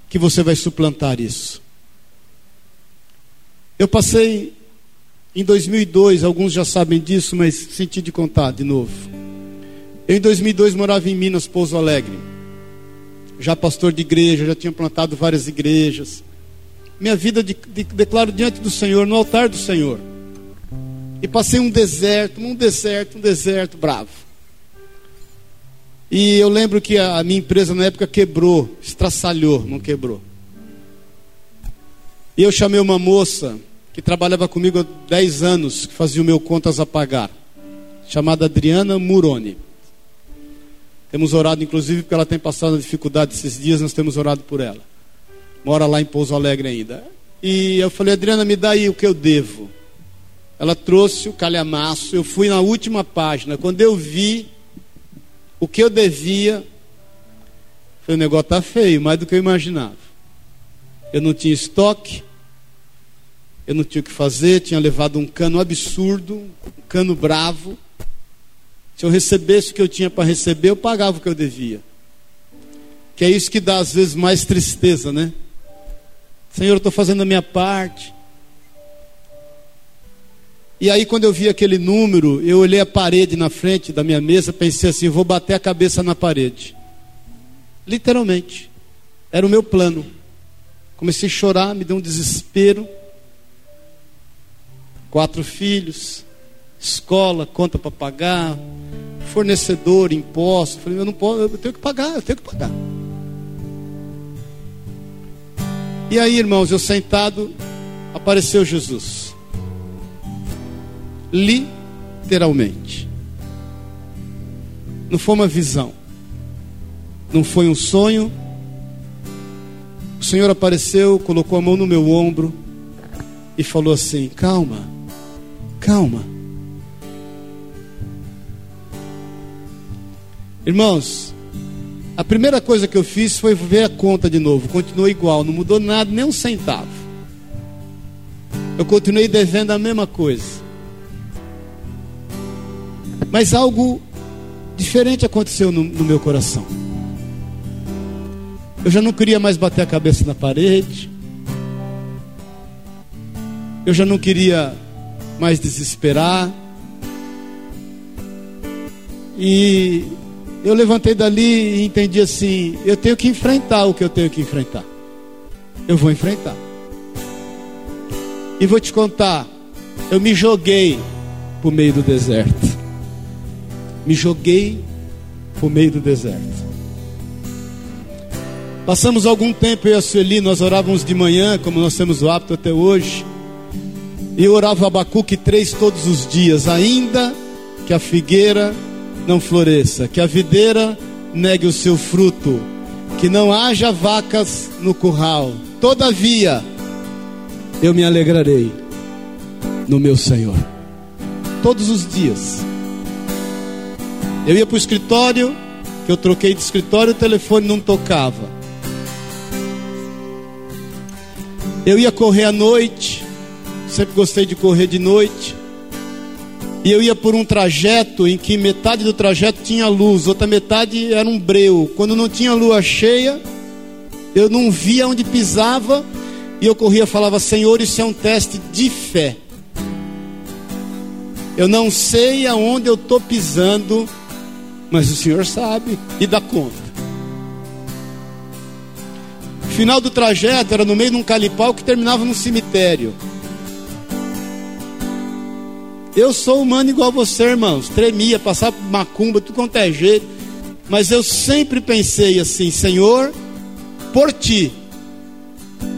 que você vai suplantar isso. Eu passei em 2002, alguns já sabem disso, mas senti de contar de novo. Eu em 2002 morava em Minas, Pouso Alegre. Já pastor de igreja, já tinha plantado várias igrejas. Minha vida de, de, declaro diante do Senhor, no altar do Senhor. E passei um deserto, um deserto, um deserto bravo. E eu lembro que a minha empresa na época quebrou, estraçalhou, não quebrou. E eu chamei uma moça que trabalhava comigo há 10 anos, que fazia o meu contas a pagar, chamada Adriana Muroni. Temos orado, inclusive, porque ela tem passado dificuldade esses dias, nós temos orado por ela. Mora lá em Pouso Alegre ainda. E eu falei, Adriana, me dá aí o que eu devo. Ela trouxe o calhamaço, eu fui na última página. Quando eu vi o que eu devia, o negócio está feio, mais do que eu imaginava. Eu não tinha estoque, eu não tinha o que fazer, tinha levado um cano absurdo, um cano bravo. Se eu recebesse o que eu tinha para receber, eu pagava o que eu devia. Que é isso que dá às vezes mais tristeza, né? Senhor, eu estou fazendo a minha parte. E aí, quando eu vi aquele número, eu olhei a parede na frente da minha mesa, pensei assim: vou bater a cabeça na parede. Literalmente. Era o meu plano. Comecei a chorar, me deu um desespero. Quatro filhos, escola, conta para pagar, fornecedor, imposto. Falei, eu não posso, eu tenho que pagar, eu tenho que pagar. E aí, irmãos, eu sentado, apareceu Jesus. Literalmente. Não foi uma visão. Não foi um sonho. O Senhor apareceu, colocou a mão no meu ombro e falou assim: Calma, calma. Irmãos, a primeira coisa que eu fiz foi ver a conta de novo. Continuou igual, não mudou nada, nem um centavo. Eu continuei devendo a mesma coisa. Mas algo diferente aconteceu no, no meu coração. Eu já não queria mais bater a cabeça na parede. Eu já não queria mais desesperar. E eu levantei dali e entendi assim: eu tenho que enfrentar o que eu tenho que enfrentar. Eu vou enfrentar. E vou te contar: eu me joguei o meio do deserto. Me joguei o meio do deserto. Passamos algum tempo, eu e a Sueli, nós orávamos de manhã, como nós temos o hábito até hoje. E eu orava Abacuque três todos os dias, ainda que a figueira não floresça, que a videira negue o seu fruto, que não haja vacas no curral. Todavia, eu me alegrarei no meu Senhor. Todos os dias. Eu ia para o escritório, que eu troquei de escritório, o telefone não tocava. Eu ia correr à noite, sempre gostei de correr de noite. E eu ia por um trajeto em que metade do trajeto tinha luz, outra metade era um breu. Quando não tinha lua cheia, eu não via onde pisava e eu corria falava: Senhor, isso é um teste de fé. Eu não sei aonde eu estou pisando, mas o Senhor sabe e dá conta. O final do trajeto era no meio de um calipau que terminava num cemitério. Eu sou humano igual você, irmãos. Tremia, passava por macumba, tudo quanto é jeito. Mas eu sempre pensei assim: Senhor, por ti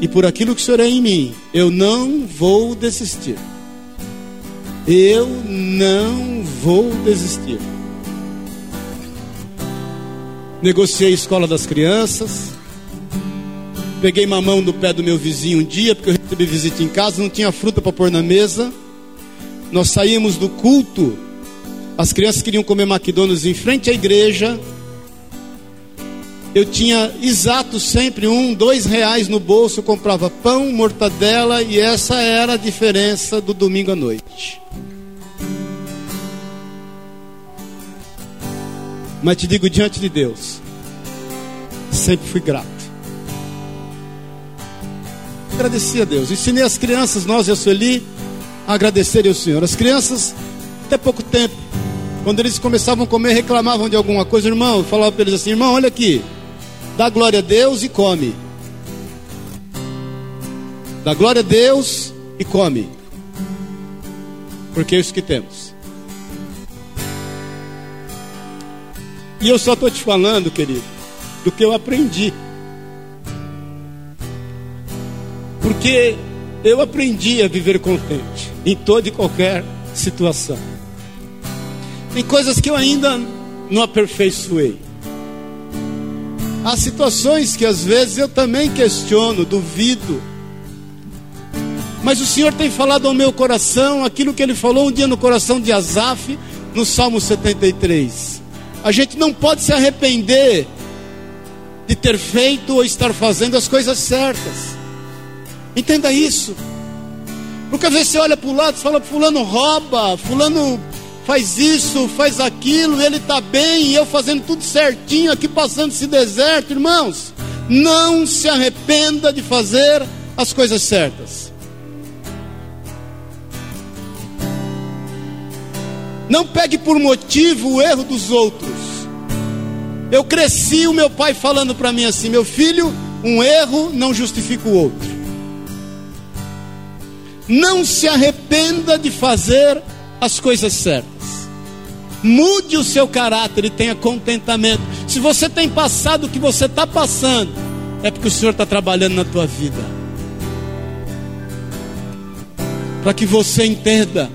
e por aquilo que o Senhor é em mim, eu não vou desistir. Eu não vou desistir. Negociei a escola das crianças. Peguei mamão do pé do meu vizinho um dia, porque eu recebi visita em casa, não tinha fruta para pôr na mesa. Nós saímos do culto, as crianças queriam comer McDonald's em frente à igreja. Eu tinha exato sempre um, dois reais no bolso, eu comprava pão, mortadela e essa era a diferença do domingo à noite. Mas te digo diante de Deus, sempre fui grato. Agradeci a Deus. Ensinei as crianças, nós e a Sueli, agradecerem ao Senhor. As crianças, até pouco tempo, quando eles começavam a comer, reclamavam de alguma coisa, irmão, eu falava para eles assim: irmão, olha aqui, dá glória a Deus e come. Dá glória a Deus e come. Porque é isso que temos. E eu só estou te falando, querido, do que eu aprendi. Porque eu aprendi a viver contente em toda e qualquer situação. Tem coisas que eu ainda não aperfeiçoei. Há situações que às vezes eu também questiono, duvido. Mas o Senhor tem falado ao meu coração aquilo que ele falou um dia no coração de Asaf, no Salmo 73. A gente não pode se arrepender de ter feito ou estar fazendo as coisas certas. Entenda isso. Porque às vezes você olha para o lado e fala, fulano rouba, fulano faz isso, faz aquilo, ele está bem, e eu fazendo tudo certinho aqui passando esse deserto, irmãos. Não se arrependa de fazer as coisas certas. Não pegue por motivo o erro dos outros. Eu cresci o meu pai falando para mim assim: meu filho, um erro não justifica o outro. Não se arrependa de fazer as coisas certas. Mude o seu caráter e tenha contentamento. Se você tem passado o que você está passando, é porque o Senhor está trabalhando na tua vida. Para que você entenda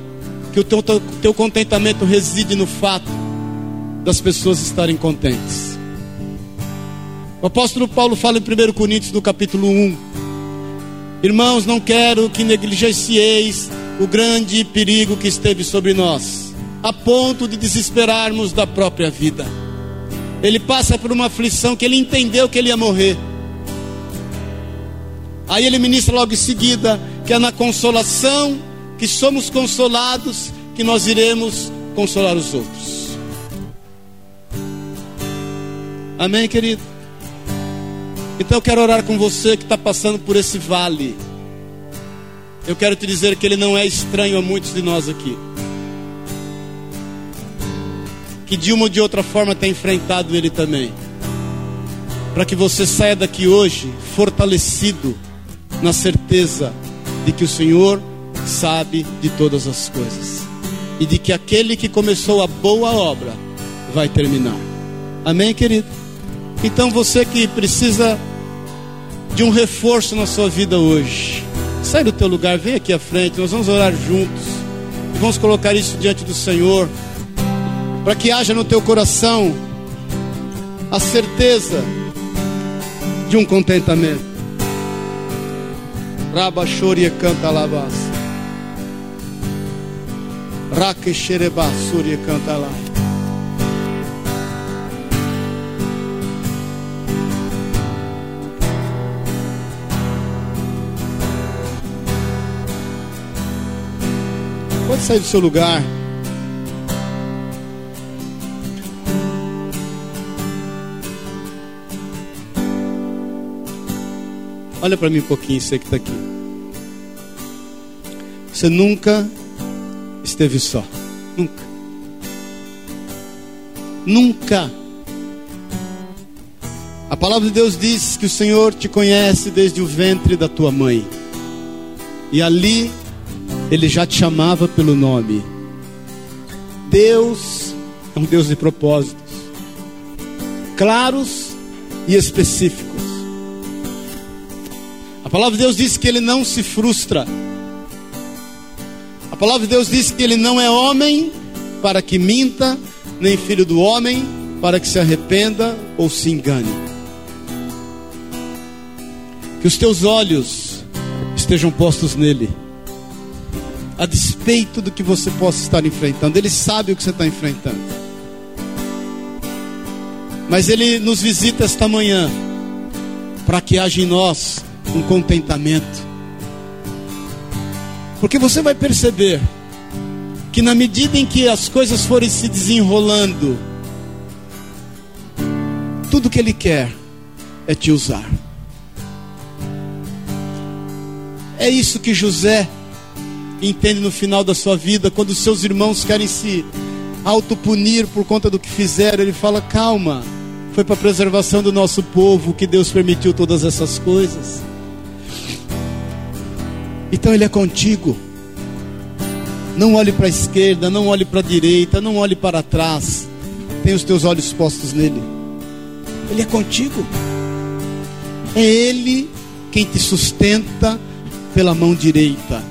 que o teu, teu contentamento reside no fato das pessoas estarem contentes. O apóstolo Paulo fala em 1 Coríntios, no capítulo 1. Irmãos, não quero que negligencieis o grande perigo que esteve sobre nós a ponto de desesperarmos da própria vida. Ele passa por uma aflição que ele entendeu que ele ia morrer. Aí ele ministra logo em seguida que é na consolação que somos consolados que nós iremos consolar os outros. Amém, querido? Então eu quero orar com você que está passando por esse vale. Eu quero te dizer que ele não é estranho a muitos de nós aqui. que de uma ou de outra forma tem enfrentado ele também. Para que você saia daqui hoje fortalecido na certeza de que o Senhor sabe de todas as coisas e de que aquele que começou a boa obra vai terminar. Amém, querido? Então você que precisa de um reforço na sua vida hoje, sai do teu lugar, vem aqui à frente, nós vamos orar juntos e vamos colocar isso diante do Senhor para que haja no teu coração a certeza de um contentamento. Raba Shoria canta labas. Rake Xereba Surya canta lá. Pode sair do seu lugar. Olha para mim um pouquinho, você que está aqui. Você nunca esteve só. Nunca. Nunca. A palavra de Deus diz que o Senhor te conhece desde o ventre da tua mãe. E ali ele já te chamava pelo nome. Deus é um Deus de propósitos claros e específicos palavra de Deus diz que ele não se frustra. Palavra de Deus diz que ele não é homem para que minta, nem filho do homem para que se arrependa ou se engane. Que os teus olhos estejam postos nele, a despeito do que você possa estar enfrentando. Ele sabe o que você está enfrentando. Mas ele nos visita esta manhã para que haja em nós um contentamento. Porque você vai perceber que na medida em que as coisas forem se desenrolando, tudo que Ele quer é te usar. É isso que José entende no final da sua vida, quando seus irmãos querem se autopunir por conta do que fizeram, ele fala: calma, foi para a preservação do nosso povo que Deus permitiu todas essas coisas. Então Ele é contigo. Não olhe para a esquerda, não olhe para a direita, não olhe para trás. Tem os teus olhos postos nele. Ele é contigo. É Ele quem te sustenta pela mão direita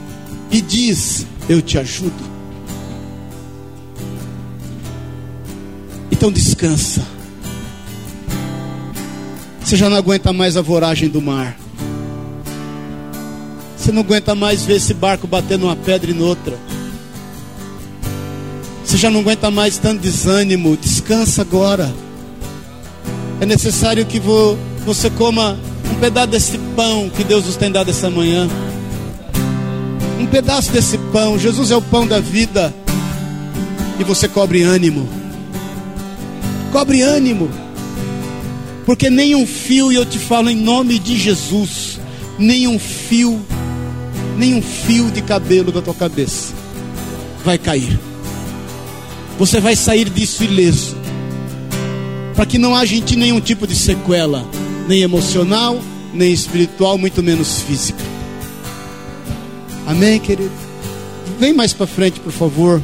e diz: Eu te ajudo. Então descansa. Você já não aguenta mais a voragem do mar. Você não aguenta mais ver esse barco batendo uma pedra e noutra. Você já não aguenta mais tanto desânimo. Descansa agora. É necessário que você coma um pedaço desse pão que Deus nos tem dado essa manhã. Um pedaço desse pão. Jesus é o pão da vida. E você cobre ânimo. Cobre ânimo. Porque nem um fio, e eu te falo em nome de Jesus, nem um fio, nem um fio de cabelo da tua cabeça vai cair. Você vai sair disso ileso para que não haja em ti nenhum tipo de sequela, nem emocional, nem espiritual, muito menos física. Amém, querido? Vem mais para frente, por favor.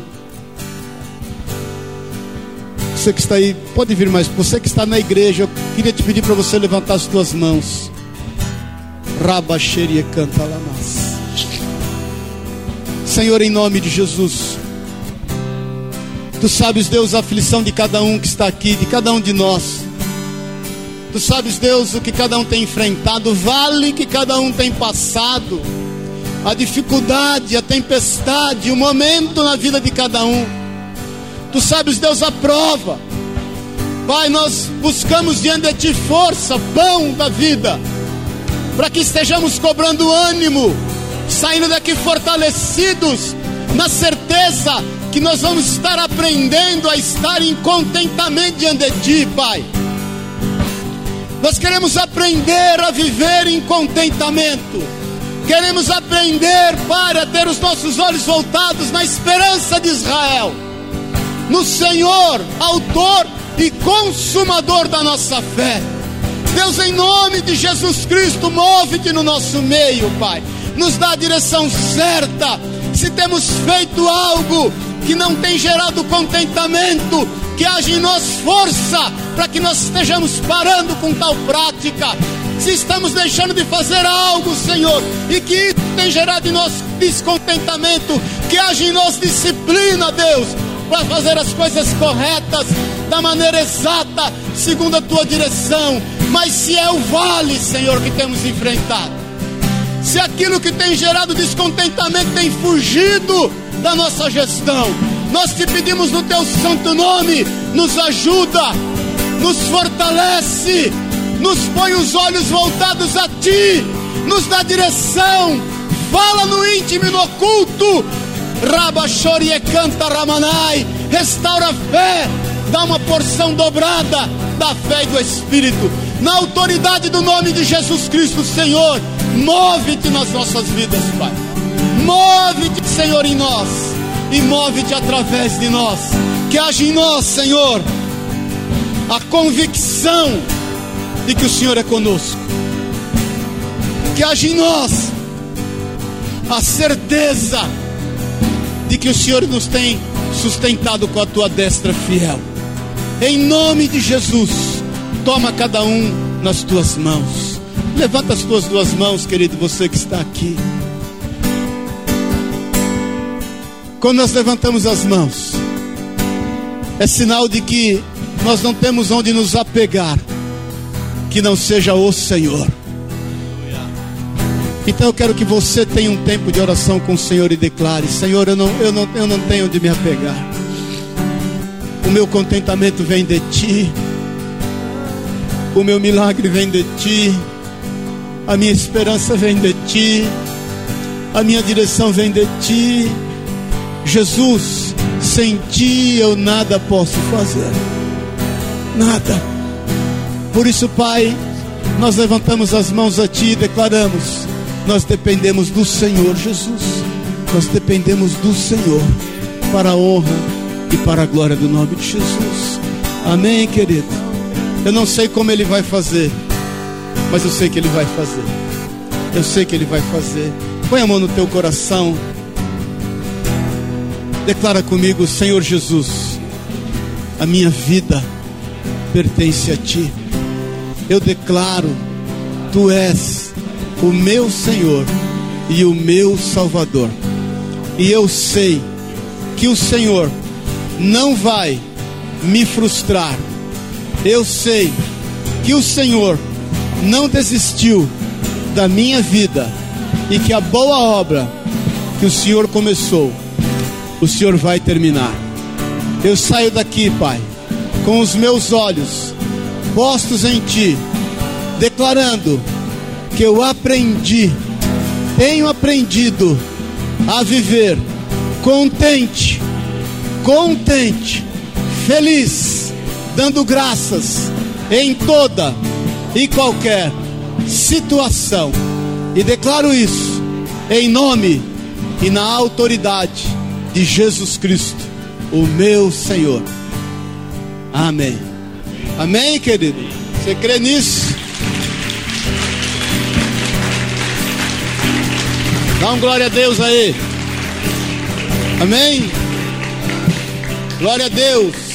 Você que está aí, pode vir mais. Você que está na igreja, eu queria te pedir para você levantar as tuas mãos. Rabaxeria canta lamas. Senhor, em nome de Jesus. Tu sabes, Deus, a aflição de cada um que está aqui, de cada um de nós. Tu sabes, Deus, o que cada um tem enfrentado, o vale que cada um tem passado, a dificuldade, a tempestade, o momento na vida de cada um. Tu sabes, Deus, a prova. Pai, nós buscamos diante de Ti força, pão da vida, para que estejamos cobrando ânimo, saindo daqui fortalecidos, na certeza que nós vamos estar aprendendo a estar em contentamento diante de Ti, Pai. Nós queremos aprender a viver em contentamento. Queremos aprender, Pai, a ter os nossos olhos voltados na esperança de Israel, no Senhor, Autor e Consumador da nossa fé. Deus, em nome de Jesus Cristo, move-te no nosso meio, Pai. Nos dá a direção certa. Se temos feito algo que não tem gerado contentamento, que haja em nós força para que nós estejamos parando com tal prática. Se estamos deixando de fazer algo, Senhor, e que isso tem gerado em nós descontentamento, que haja em nós disciplina, Deus, para fazer as coisas corretas, da maneira exata, segundo a tua direção. Mas se é o vale, Senhor, que temos enfrentado, se aquilo que tem gerado descontentamento tem fugido da nossa gestão, nós te pedimos no teu santo nome, nos ajuda, nos fortalece, nos põe os olhos voltados a ti, nos dá direção, fala no íntimo e no oculto. Rabachori canta Ramanai, restaura a fé, dá uma porção dobrada da fé e do Espírito, na autoridade do nome de Jesus Cristo, Senhor, move-te nas nossas vidas, Pai, move-te, Senhor, em nós e move-te através de nós. Que haja em nós, Senhor, a convicção de que o Senhor é conosco. Que haja em nós a certeza de que o Senhor nos tem sustentado com a tua destra fiel. Em nome de Jesus, toma cada um nas tuas mãos. Levanta as tuas duas mãos, querido, você que está aqui. Quando nós levantamos as mãos, é sinal de que nós não temos onde nos apegar, que não seja o Senhor. Então eu quero que você tenha um tempo de oração com o Senhor e declare: Senhor, eu não, eu não, eu não tenho onde me apegar. O meu contentamento vem de Ti, o meu milagre vem de Ti, a minha esperança vem de Ti, a minha direção vem de Ti. Jesus, sem ti eu nada posso fazer. Nada. Por isso, Pai, nós levantamos as mãos a ti e declaramos: nós dependemos do Senhor Jesus. Nós dependemos do Senhor para a honra e para a glória do nome de Jesus. Amém, querido. Eu não sei como ele vai fazer, mas eu sei que ele vai fazer. Eu sei que ele vai fazer. Põe a mão no teu coração. Declara comigo, Senhor Jesus, a minha vida pertence a ti. Eu declaro, tu és o meu Senhor e o meu Salvador. E eu sei que o Senhor não vai me frustrar. Eu sei que o Senhor não desistiu da minha vida e que a boa obra que o Senhor começou, o Senhor vai terminar. Eu saio daqui, Pai, com os meus olhos postos em Ti, declarando que eu aprendi, tenho aprendido a viver contente, contente, feliz, dando graças em toda e qualquer situação. E declaro isso em nome e na autoridade de Jesus Cristo, o meu Senhor. Amém. Amém, querido? Você crê nisso? Dá um glória a Deus aí. Amém? Glória a Deus.